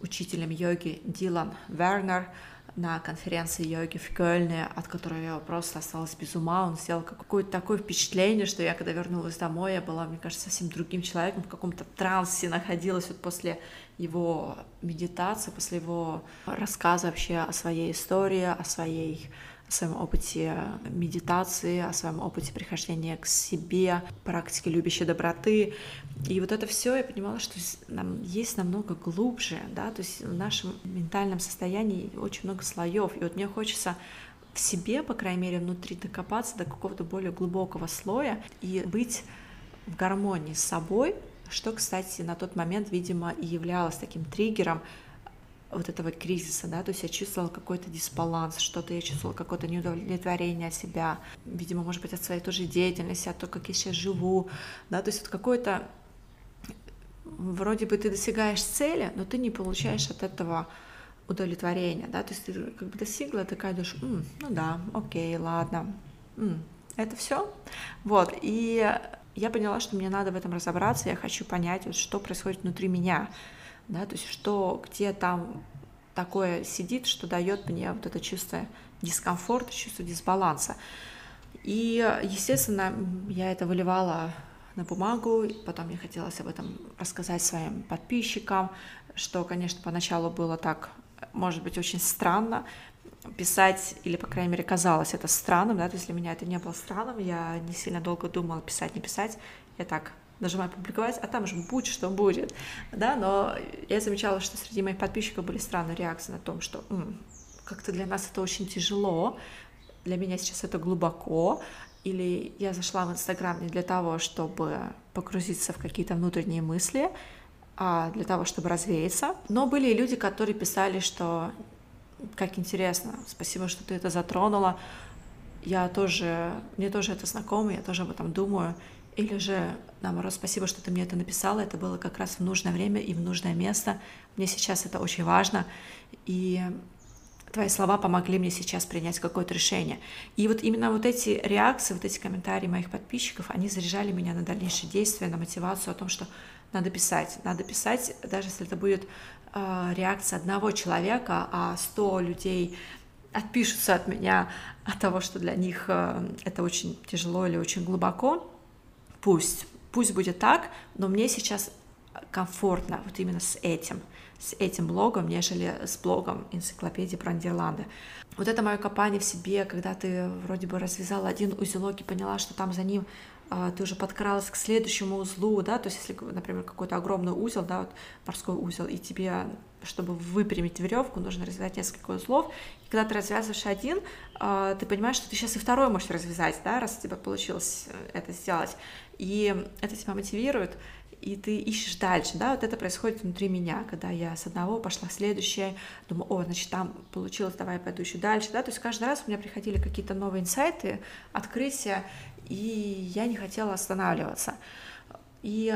учителем йоги Дилан Вернер, на конференции йоги в Кёльне, от которой я просто осталась без ума. Он сделал какое-то такое впечатление, что я, когда вернулась домой, я была, мне кажется, совсем другим человеком, в каком-то трансе находилась вот после его медитации, после его рассказа вообще о своей истории, о своей о своем опыте медитации, о своем опыте прихождения к себе, практике любящей доброты. И вот это все я понимала, что нам есть намного глубже, да, то есть в нашем ментальном состоянии очень много слоев. И вот мне хочется в себе, по крайней мере, внутри докопаться до какого-то более глубокого слоя и быть в гармонии с собой, что, кстати, на тот момент, видимо, и являлось таким триггером вот этого кризиса, да, то есть я чувствовала какой-то дисбаланс, что-то я чувствовала какое-то неудовлетворение себя, видимо, может быть, от своей тоже деятельности, от того, как я сейчас живу, да, то есть вот какое-то вроде бы ты достигаешь цели, но ты не получаешь от этого удовлетворения, да, то есть ты как бы достигла, такая думаешь, М, ну да, окей, ладно, М, это все, вот, и я поняла, что мне надо в этом разобраться, я хочу понять, вот, что происходит внутри меня, да, то есть что, где там такое сидит, что дает мне вот это чувство дискомфорта, чувство дисбаланса. И, естественно, я это выливала на бумагу, потом мне хотелось об этом рассказать своим подписчикам, что, конечно, поначалу было так, может быть, очень странно писать, или, по крайней мере, казалось это странным, да, то есть для меня это не было странным, я не сильно долго думала, писать, не писать, я так нажимаю публиковать, а там уже будь что будет, да, но я замечала, что среди моих подписчиков были странные реакции на том, что как-то для нас это очень тяжело, для меня сейчас это глубоко, или я зашла в Инстаграм не для того, чтобы погрузиться в какие-то внутренние мысли, а для того, чтобы развеяться. Но были и люди, которые писали, что как интересно, спасибо, что ты это затронула, я тоже, мне тоже это знакомо, я тоже об этом думаю, или же, наоборот, спасибо, что ты мне это написала, это было как раз в нужное время и в нужное место. Мне сейчас это очень важно, и твои слова помогли мне сейчас принять какое-то решение. И вот именно вот эти реакции, вот эти комментарии моих подписчиков, они заряжали меня на дальнейшие действия, на мотивацию о том, что надо писать. Надо писать, даже если это будет э, реакция одного человека, а сто людей отпишутся от меня от того, что для них э, это очень тяжело или очень глубоко, пусть, пусть будет так, но мне сейчас комфортно вот именно с этим, с этим блогом, нежели с блогом энциклопедии про Нидерланды. Вот это мое копание в себе, когда ты вроде бы развязала один узелок и поняла, что там за ним а, ты уже подкралась к следующему узлу, да, то есть если, например, какой-то огромный узел, да, вот морской узел, и тебе, чтобы выпрямить веревку, нужно развязать несколько узлов, и когда ты развязываешь один, а, ты понимаешь, что ты сейчас и второй можешь развязать, да, раз у тебя получилось э, это сделать, и это тебя мотивирует, и ты ищешь дальше, да, вот это происходит внутри меня, когда я с одного пошла в следующее, думаю, о, значит, там получилось, давай я пойду еще дальше, да, то есть каждый раз у меня приходили какие-то новые инсайты, открытия, и я не хотела останавливаться. И,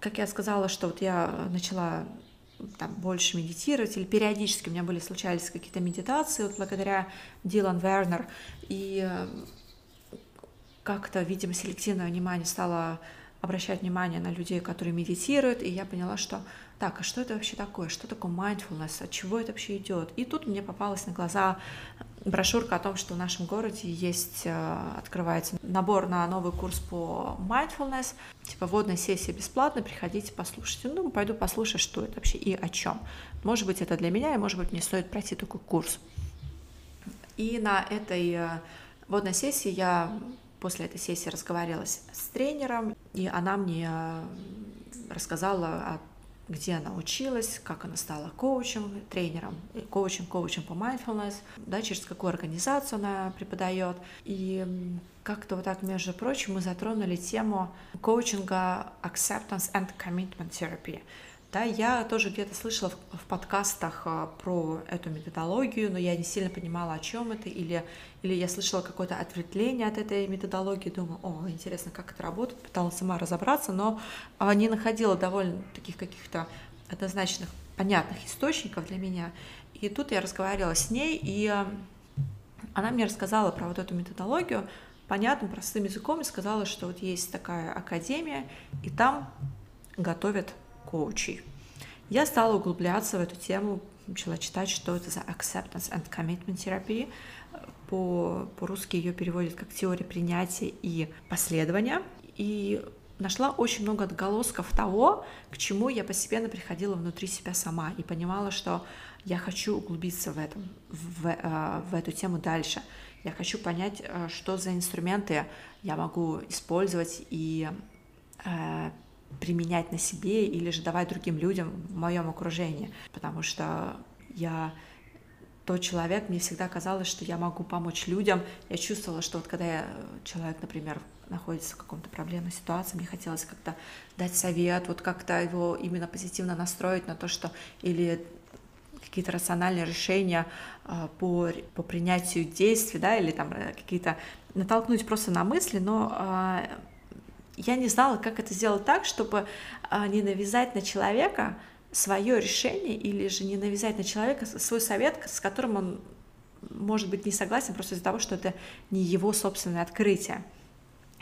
как я сказала, что вот я начала там, больше медитировать, или периодически у меня были, случались какие-то медитации, вот благодаря Дилан Вернер, и как-то, видимо, селективное внимание стало обращать внимание на людей, которые медитируют, и я поняла, что так, а что это вообще такое, что такое mindfulness, от чего это вообще идет? И тут мне попалась на глаза брошюрка о том, что в нашем городе есть, э, открывается набор на новый курс по mindfulness, типа водная сессия бесплатно, приходите послушайте. Ну, пойду послушаю, что это вообще и о чем. Может быть, это для меня, и может быть, мне стоит пройти такой курс. И на этой э, водной сессии я после этой сессии разговаривалась с тренером, и она мне э, рассказала о где она училась, как она стала коучем, тренером, коучем, коучем по mindfulness, да, через какую организацию она преподает. И как-то вот так, между прочим, мы затронули тему коучинга Acceptance and Commitment Therapy. Да, я тоже где-то слышала в, в подкастах а, про эту методологию, но я не сильно понимала, о чем это, или, или я слышала какое-то ответвление от этой методологии, думаю, о, интересно, как это работает, пыталась сама разобраться, но а, не находила довольно таких каких-то однозначных, понятных источников для меня. И тут я разговаривала с ней, и а, она мне рассказала про вот эту методологию понятным, простым языком, и сказала, что вот есть такая академия, и там готовят коучей. Я стала углубляться в эту тему, начала читать, что это за acceptance and commitment therapy. По, по-русски ее переводят как теория принятия и последования. И нашла очень много отголосков того, к чему я постепенно приходила внутри себя сама и понимала, что я хочу углубиться в, этом, в, э, в эту тему дальше. Я хочу понять, э, что за инструменты я могу использовать и э, применять на себе или же давать другим людям в моем окружении, потому что я тот человек, мне всегда казалось, что я могу помочь людям. Я чувствовала, что вот когда я, человек, например, находится в каком-то проблемной ситуации, мне хотелось как-то дать совет, вот как-то его именно позитивно настроить на то, что или какие-то рациональные решения а, по, по принятию действий, да, или там э, какие-то натолкнуть просто на мысли, но а, я не знала, как это сделать так, чтобы а, не навязать на человека свое решение или же не навязать на человека свой совет, с которым он может быть не согласен просто из-за того, что это не его собственное открытие.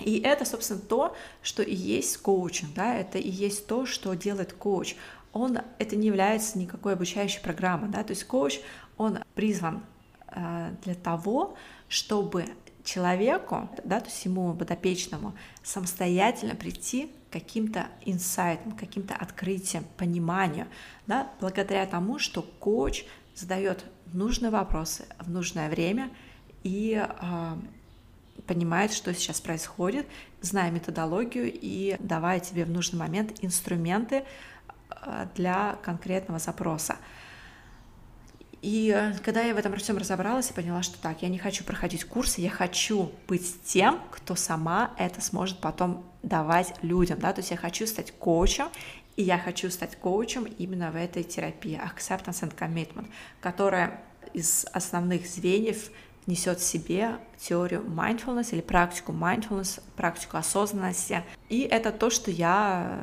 И это, собственно, то, что и есть коучинг, да, это и есть то, что делает коуч. Он, это не является никакой обучающей программой, да, то есть коуч, он призван э, для того, чтобы человеку, да, то есть ему подопечному, самостоятельно прийти к каким-то инсайтам, каким-то открытиям, пониманию, да, благодаря тому, что коуч задает нужные вопросы в нужное время и э, понимает, что сейчас происходит, зная методологию и давая тебе в нужный момент инструменты э, для конкретного запроса. И э, когда я в этом всем разобралась, я поняла, что так, я не хочу проходить курсы, я хочу быть тем, кто сама это сможет потом давать людям, да, то есть я хочу стать коучем, и я хочу стать коучем именно в этой терапии Acceptance and Commitment, которая из основных звеньев несет в себе теорию mindfulness или практику mindfulness, практику осознанности. И это то, что я,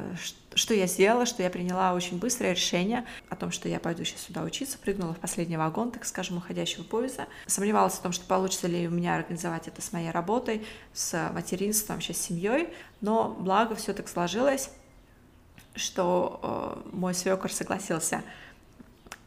что я сделала, что я приняла очень быстрое решение о том, что я пойду сейчас сюда учиться, прыгнула в последний вагон, так скажем, уходящего поезда. Сомневалась в том, что получится ли у меня организовать это с моей работой, с материнством, сейчас с семьей, но благо все так сложилось, что э, мой свекор согласился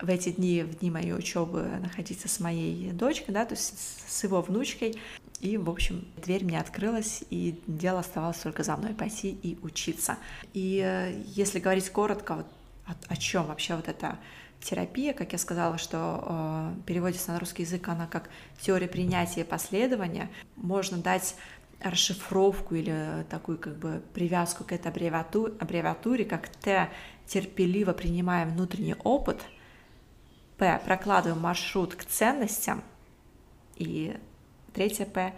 в эти дни, в дни моей учебы находиться с моей дочкой, да, то есть с его внучкой. И, в общем, дверь мне открылась, и дело оставалось только за мной пойти и учиться. И э, если говорить коротко, вот о, о чем вообще вот эта терапия, как я сказала, что э, переводится на русский язык она как теория принятия и последования, можно дать расшифровку или такую как бы привязку к этой аббревиатуре, как Т терпеливо принимаем внутренний опыт – П. Прокладываем маршрут к ценностям. И третье П.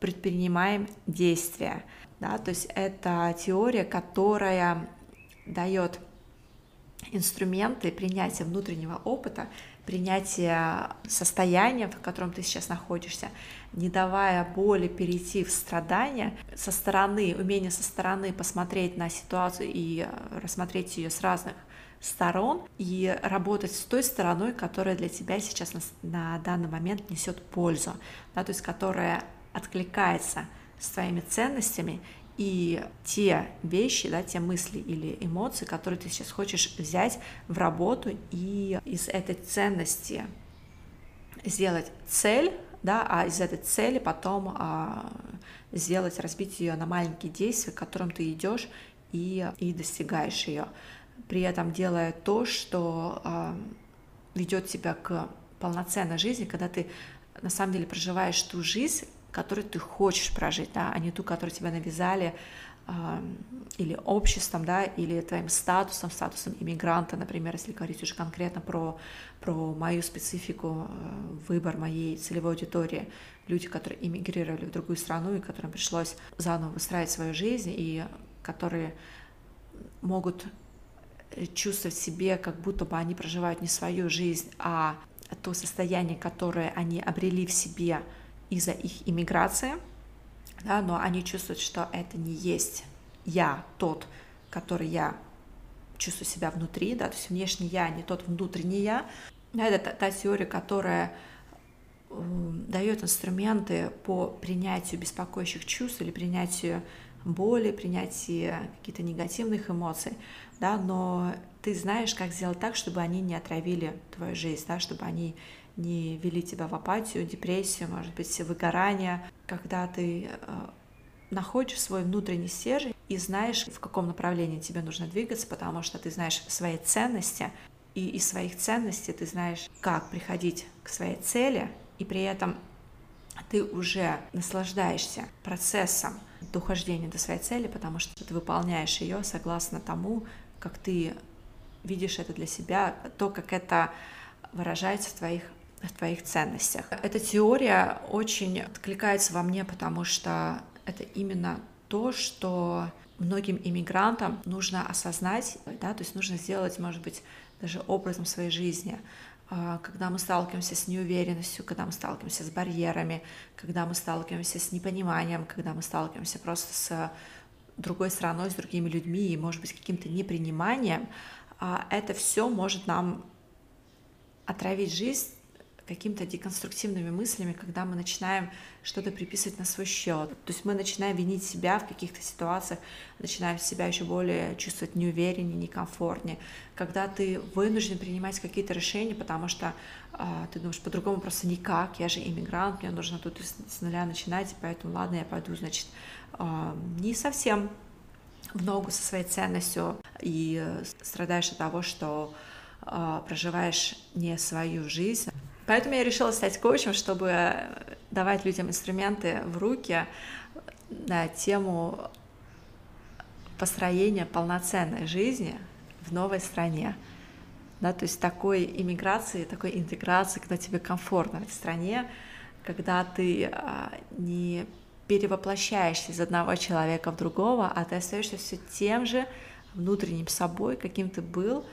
Предпринимаем действия. Да, то есть это теория, которая дает инструменты принятия внутреннего опыта, принятия состояния, в котором ты сейчас находишься, не давая боли перейти в страдания, со стороны, умение со стороны посмотреть на ситуацию и рассмотреть ее с разных сторон и работать с той стороной, которая для тебя сейчас на, на данный момент несет пользу, да, то есть которая откликается с твоими ценностями и те вещи, да, те мысли или эмоции, которые ты сейчас хочешь взять в работу и из этой ценности сделать цель, да, а из этой цели потом а, сделать, разбить ее на маленькие действия, к которым ты идешь и, и достигаешь ее, при этом делая то, что а, ведет тебя к полноценной жизни, когда ты на самом деле проживаешь ту жизнь, которую ты хочешь прожить, да, а не ту, которую тебя навязали э, или обществом, да, или твоим статусом, статусом иммигранта, например, если говорить уже конкретно про, про мою специфику, э, выбор моей целевой аудитории, люди, которые иммигрировали в другую страну и которым пришлось заново выстраивать свою жизнь, и которые могут чувствовать себе, как будто бы они проживают не свою жизнь, а то состояние, которое они обрели в себе из-за их иммиграции, да, но они чувствуют, что это не есть я тот, который я чувствую себя внутри, да, то есть внешний я не тот внутренний я. Это та, та теория, которая э, дает инструменты по принятию беспокоящих чувств или принятию боли, принятию каких-то негативных эмоций, да, но ты знаешь, как сделать так, чтобы они не отравили твою жизнь, да, чтобы они не вели тебя в апатию, депрессию, может быть, выгорание, когда ты э, находишь свой внутренний стержень и знаешь, в каком направлении тебе нужно двигаться, потому что ты знаешь свои ценности, и из своих ценностей ты знаешь, как приходить к своей цели, и при этом ты уже наслаждаешься процессом дохождения до своей цели, потому что ты выполняешь ее согласно тому, как ты видишь это для себя, то, как это выражается в твоих в твоих ценностях. Эта теория очень откликается во мне, потому что это именно то, что многим иммигрантам нужно осознать, да, то есть нужно сделать, может быть, даже образом своей жизни. А, когда мы сталкиваемся с неуверенностью, когда мы сталкиваемся с барьерами, когда мы сталкиваемся с непониманием, когда мы сталкиваемся просто с другой страной, с другими людьми и, может быть, каким-то неприниманием, а, это все может нам отравить жизнь какими-то деконструктивными мыслями, когда мы начинаем что-то приписывать на свой счет. То есть мы начинаем винить себя в каких-то ситуациях, начинаем себя еще более чувствовать неувереннее, некомфортнее. Когда ты вынужден принимать какие-то решения, потому что э, ты думаешь, по-другому просто никак, я же иммигрант, мне нужно тут с нуля начинать, поэтому ладно, я пойду, значит, э, не совсем в ногу со своей ценностью и страдаешь от того, что э, проживаешь не свою жизнь, Поэтому я решила стать коучем, чтобы давать людям инструменты в руки на тему построения полноценной жизни в новой стране. Да, то есть такой иммиграции, такой интеграции, когда тебе комфортно в этой стране, когда ты а, не перевоплощаешься из одного человека в другого, а ты остаешься все тем же внутренним собой, каким ты был,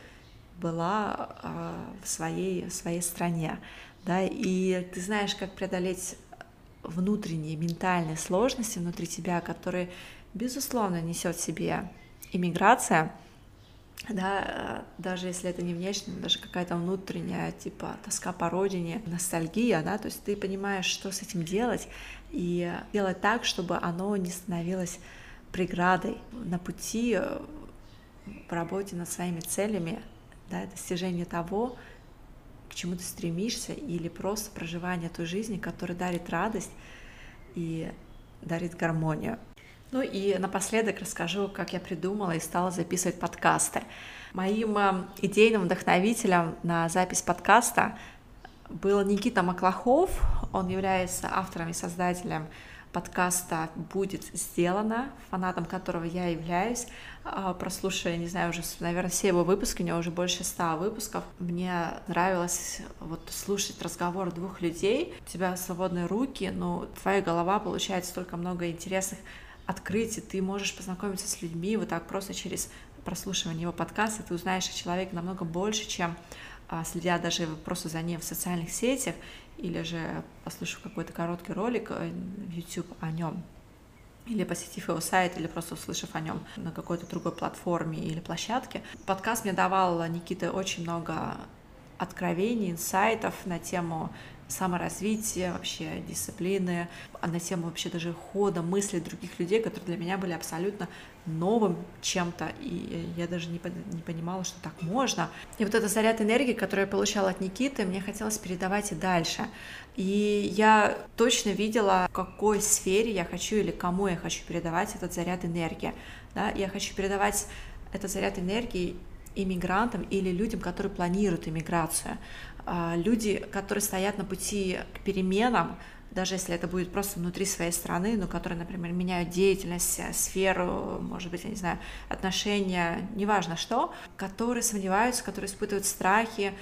была а, в своей, в своей стране да, и ты знаешь, как преодолеть внутренние ментальные сложности внутри тебя, которые, безусловно, несет в себе иммиграция, да, даже если это не внешне, даже какая-то внутренняя, типа, тоска по родине, ностальгия, да, то есть ты понимаешь, что с этим делать, и делать так, чтобы оно не становилось преградой на пути в работе над своими целями, да, достижение того, к чему ты стремишься, или просто проживание той жизни, которая дарит радость и дарит гармонию. Ну и напоследок расскажу, как я придумала и стала записывать подкасты. Моим э, идейным вдохновителем на запись подкаста был Никита Маклахов. Он является автором и создателем подкаста «Будет сделано», фанатом которого я являюсь. А, прослушивая, не знаю, уже, наверное, все его выпуски, у него уже больше ста выпусков. Мне нравилось вот слушать разговор двух людей. У тебя свободные руки, но твоя голова получает столько много интересных открытий, ты можешь познакомиться с людьми вот так просто через прослушивания его подкаста ты узнаешь о человеке намного больше, чем а, следя даже просто за ним в социальных сетях или же послушав какой-то короткий ролик э, в YouTube о нем или посетив его сайт, или просто услышав о нем на какой-то другой платформе или площадке. Подкаст мне давал, Никита, очень много откровений, инсайтов на тему саморазвития, вообще дисциплины, а на тему вообще даже хода мыслей других людей, которые для меня были абсолютно новым чем-то, и я даже не, не понимала, что так можно. И вот этот заряд энергии, который я получала от Никиты, мне хотелось передавать и дальше. И я точно видела, в какой сфере я хочу или кому я хочу передавать этот заряд энергии. Да? Я хочу передавать этот заряд энергии иммигрантам или людям, которые планируют иммиграцию. А, люди, которые стоят на пути к переменам, даже если это будет просто внутри своей страны, но которые, например, меняют деятельность, э, сферу, может быть, я не знаю, отношения, неважно что, которые сомневаются, которые испытывают страхи,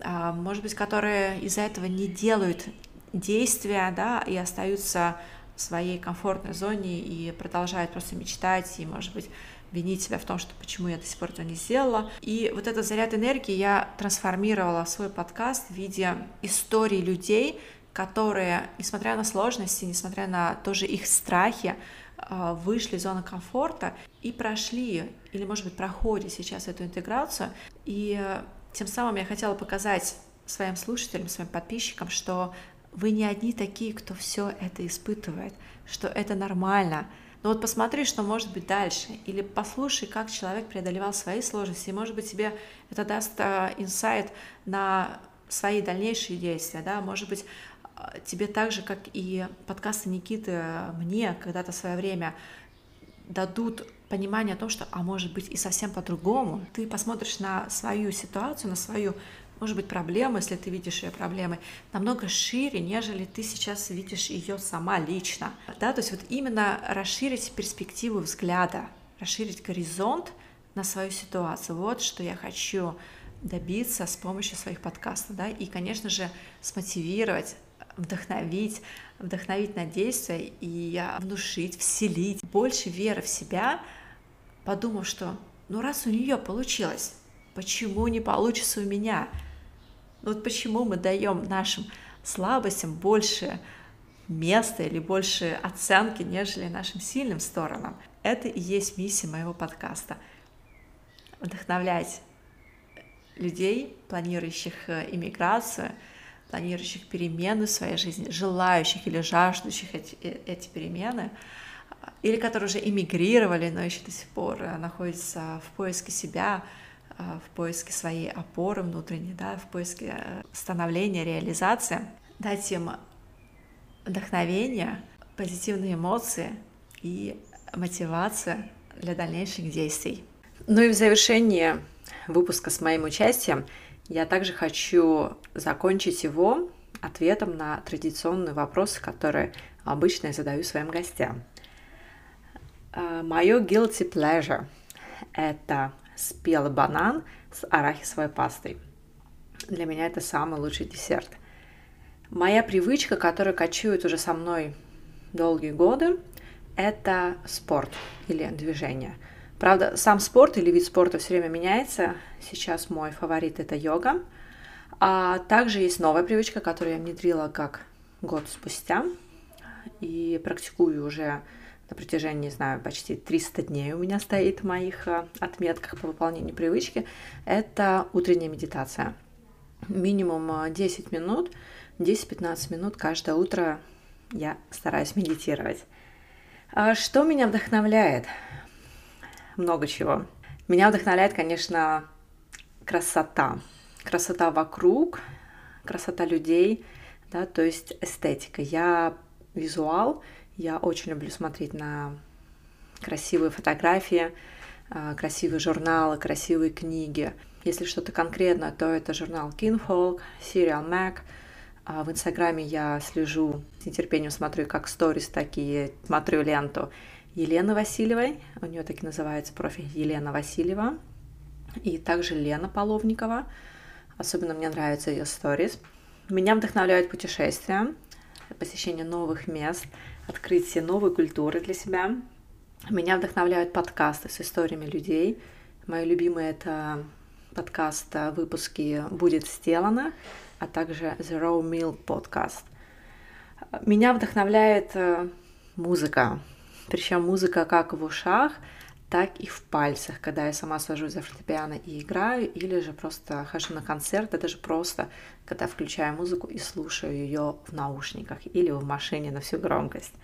а, может быть, которые из-за этого не делают действия, да, и остаются в своей комфортной зоне и продолжают просто мечтать и, может быть, винить себя в том, что почему я до сих пор это не сделала. И вот этот заряд энергии я трансформировала в свой подкаст в виде историй людей, которые, несмотря на сложности, несмотря на тоже их страхи, а, вышли из зоны комфорта и прошли, или, может быть, проходят сейчас эту интеграцию. И э, тем самым я хотела показать своим слушателям, своим подписчикам, что вы не одни такие, кто все это испытывает, что это нормально. Но вот посмотри, что может быть дальше, или послушай, как человек преодолевал свои сложности, и, может быть, тебе это даст э, инсайт на свои дальнейшие действия, да, может быть, а, тебе так же, как и подкасты Никиты мне когда-то в свое время дадут понимание о том, что, а может быть, и совсем по-другому. Ты посмотришь на свою ситуацию, на свою, может быть, проблему, если ты видишь ее проблемы, намного шире, нежели ты сейчас видишь ее сама лично. Да, то есть вот именно расширить перспективу взгляда, расширить горизонт на свою ситуацию. Вот что я хочу добиться с помощью своих подкастов, да, и, конечно же, смотивировать вдохновить, вдохновить на действие и внушить, вселить больше веры в себя, подумав, что ну раз у нее получилось, почему не получится у меня? Ну вот почему мы даем нашим слабостям больше места или больше оценки, нежели нашим сильным сторонам? Это и есть миссия моего подкаста. Вдохновлять людей, планирующих э, иммиграцию, планирующих перемены в своей жизни, желающих или жаждущих эти, э, эти перемены, или которые уже эмигрировали, но еще до сих пор э, находятся в поиске себя, э, в поиске своей опоры внутренней, да, в поиске становления, реализации, дать им вдохновение, позитивные эмоции и мотивация для дальнейших действий. Ну и в завершение выпуска с моим участием я также хочу закончить его ответом на традиционные вопросы, которые обычно я задаю своим гостям. Э, Мое guilty pleasure – это спелый банан с арахисовой пастой. Для меня это самый лучший десерт. Моя привычка, которая кочует уже со мной долгие годы, это спорт или движение – Правда, сам спорт или вид спорта все время меняется. Сейчас мой фаворит это йога. А также есть новая привычка, которую я внедрила как год спустя и практикую уже на протяжении, не знаю, почти 300 дней у меня стоит в моих э, отметках по выполнению привычки. Это утренняя медитация. Минимум 10 э, минут, 10-15 минут каждое утро я стараюсь медитировать. А что меня вдохновляет? Много чего. Меня вдохновляет, конечно, красота. Красота вокруг, красота людей, да, то есть эстетика. Я визуал, я очень люблю смотреть на красивые фотографии, а, красивые журналы, красивые книги. Если что-то конкретно, то это журнал Kinfolk, Serial Mac. А в Инстаграме я слежу, с нетерпением смотрю как сторис, такие смотрю ленту Елены Васильевой, у нее так и называется профиль Елена Васильева, и также Лена Половникова, особенно мне нравятся ее сторис. Меня вдохновляют путешествия, посещение новых мест, открытие новой культуры для себя. Меня вдохновляют подкасты с историями людей, Мои любимые это подкаст выпуски «Будет сделано», а также The Raw Meal подкаст. Меня вдохновляет э, музыка, причем музыка как в ушах, так и в пальцах, когда я сама сажусь за фортепиано и играю, или же просто хожу на концерт, это же просто, когда включаю музыку и слушаю ее в наушниках или в машине на всю громкость.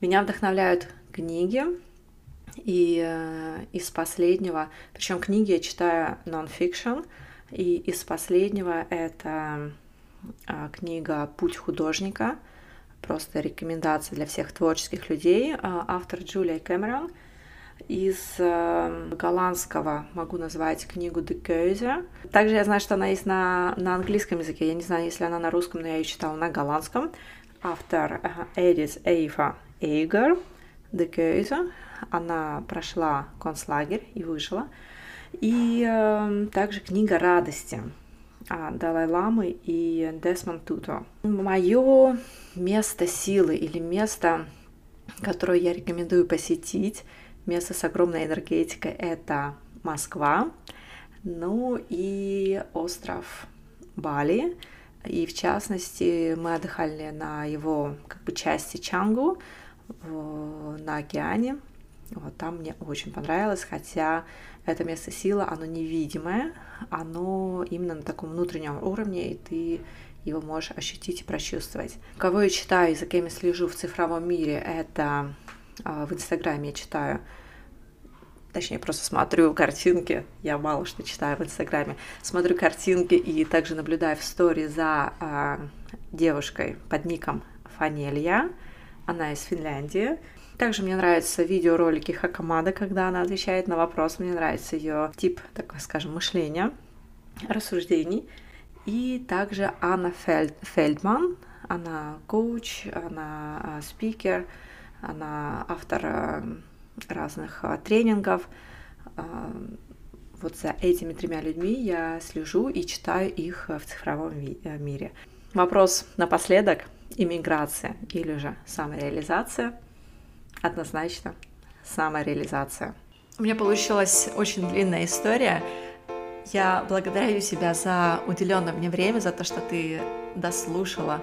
Меня вдохновляют книги, и э, из последнего, причем книги я читаю non-fiction, и из последнего это э, книга «Путь художника», просто рекомендация для всех творческих людей, э, автор Джулия Кэмерон. Из э, голландского могу назвать книгу «De Keuze». Также я знаю, что она есть на, на английском языке. Я не знаю, если она на русском, но я ее читала на голландском. Автор э, Эдис Эйфа Эйгер «De Keuze». Она прошла концлагерь и выжила. И э, также книга радости Далай-Ламы и Десмонд Туто. Мое место силы или место, которое я рекомендую посетить, место с огромной энергетикой, это Москва, ну и остров Бали. И в частности мы отдыхали на его как бы части Чангу на океане. Вот там мне очень понравилось, хотя это место силы, оно невидимое, оно именно на таком внутреннем уровне, и ты его можешь ощутить и прочувствовать. Кого я читаю, за кем я слежу в цифровом мире, это а, в Инстаграме я читаю точнее, просто смотрю картинки, я мало что читаю в Инстаграме, смотрю картинки и также наблюдаю в стори за э, девушкой под ником Фанелья, она из Финляндии, также мне нравятся видеоролики Хакамада, когда она отвечает на вопрос. Мне нравится ее тип, так скажем, мышления, рассуждений. И также Анна Фельд, Фельдман. Она коуч, она а, спикер, она автор а, разных а, тренингов. Вот за этими тремя людьми я слежу и читаю их в цифровом мире. Вопрос напоследок. Иммиграция или же самореализация – Однозначно. Самореализация. У меня получилась очень длинная история. Я благодарю тебя за уделенное мне время, за то, что ты дослушала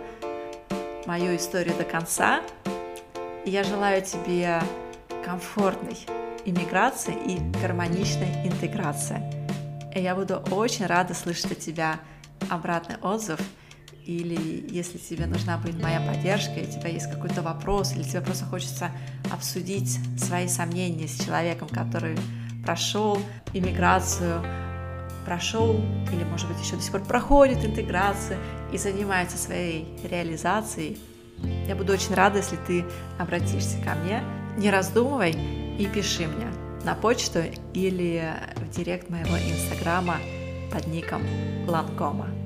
мою историю до конца. Я желаю тебе комфортной иммиграции и гармоничной интеграции. И я буду очень рада слышать от тебя обратный отзыв – или если тебе нужна будет моя поддержка, и у тебя есть какой-то вопрос, или тебе просто хочется обсудить свои сомнения с человеком, который прошел иммиграцию, прошел, или, может быть, еще до сих пор проходит интеграцию и занимается своей реализацией, я буду очень рада, если ты обратишься ко мне. Не раздумывай и пиши мне на почту или в директ моего инстаграма под ником Ланкома.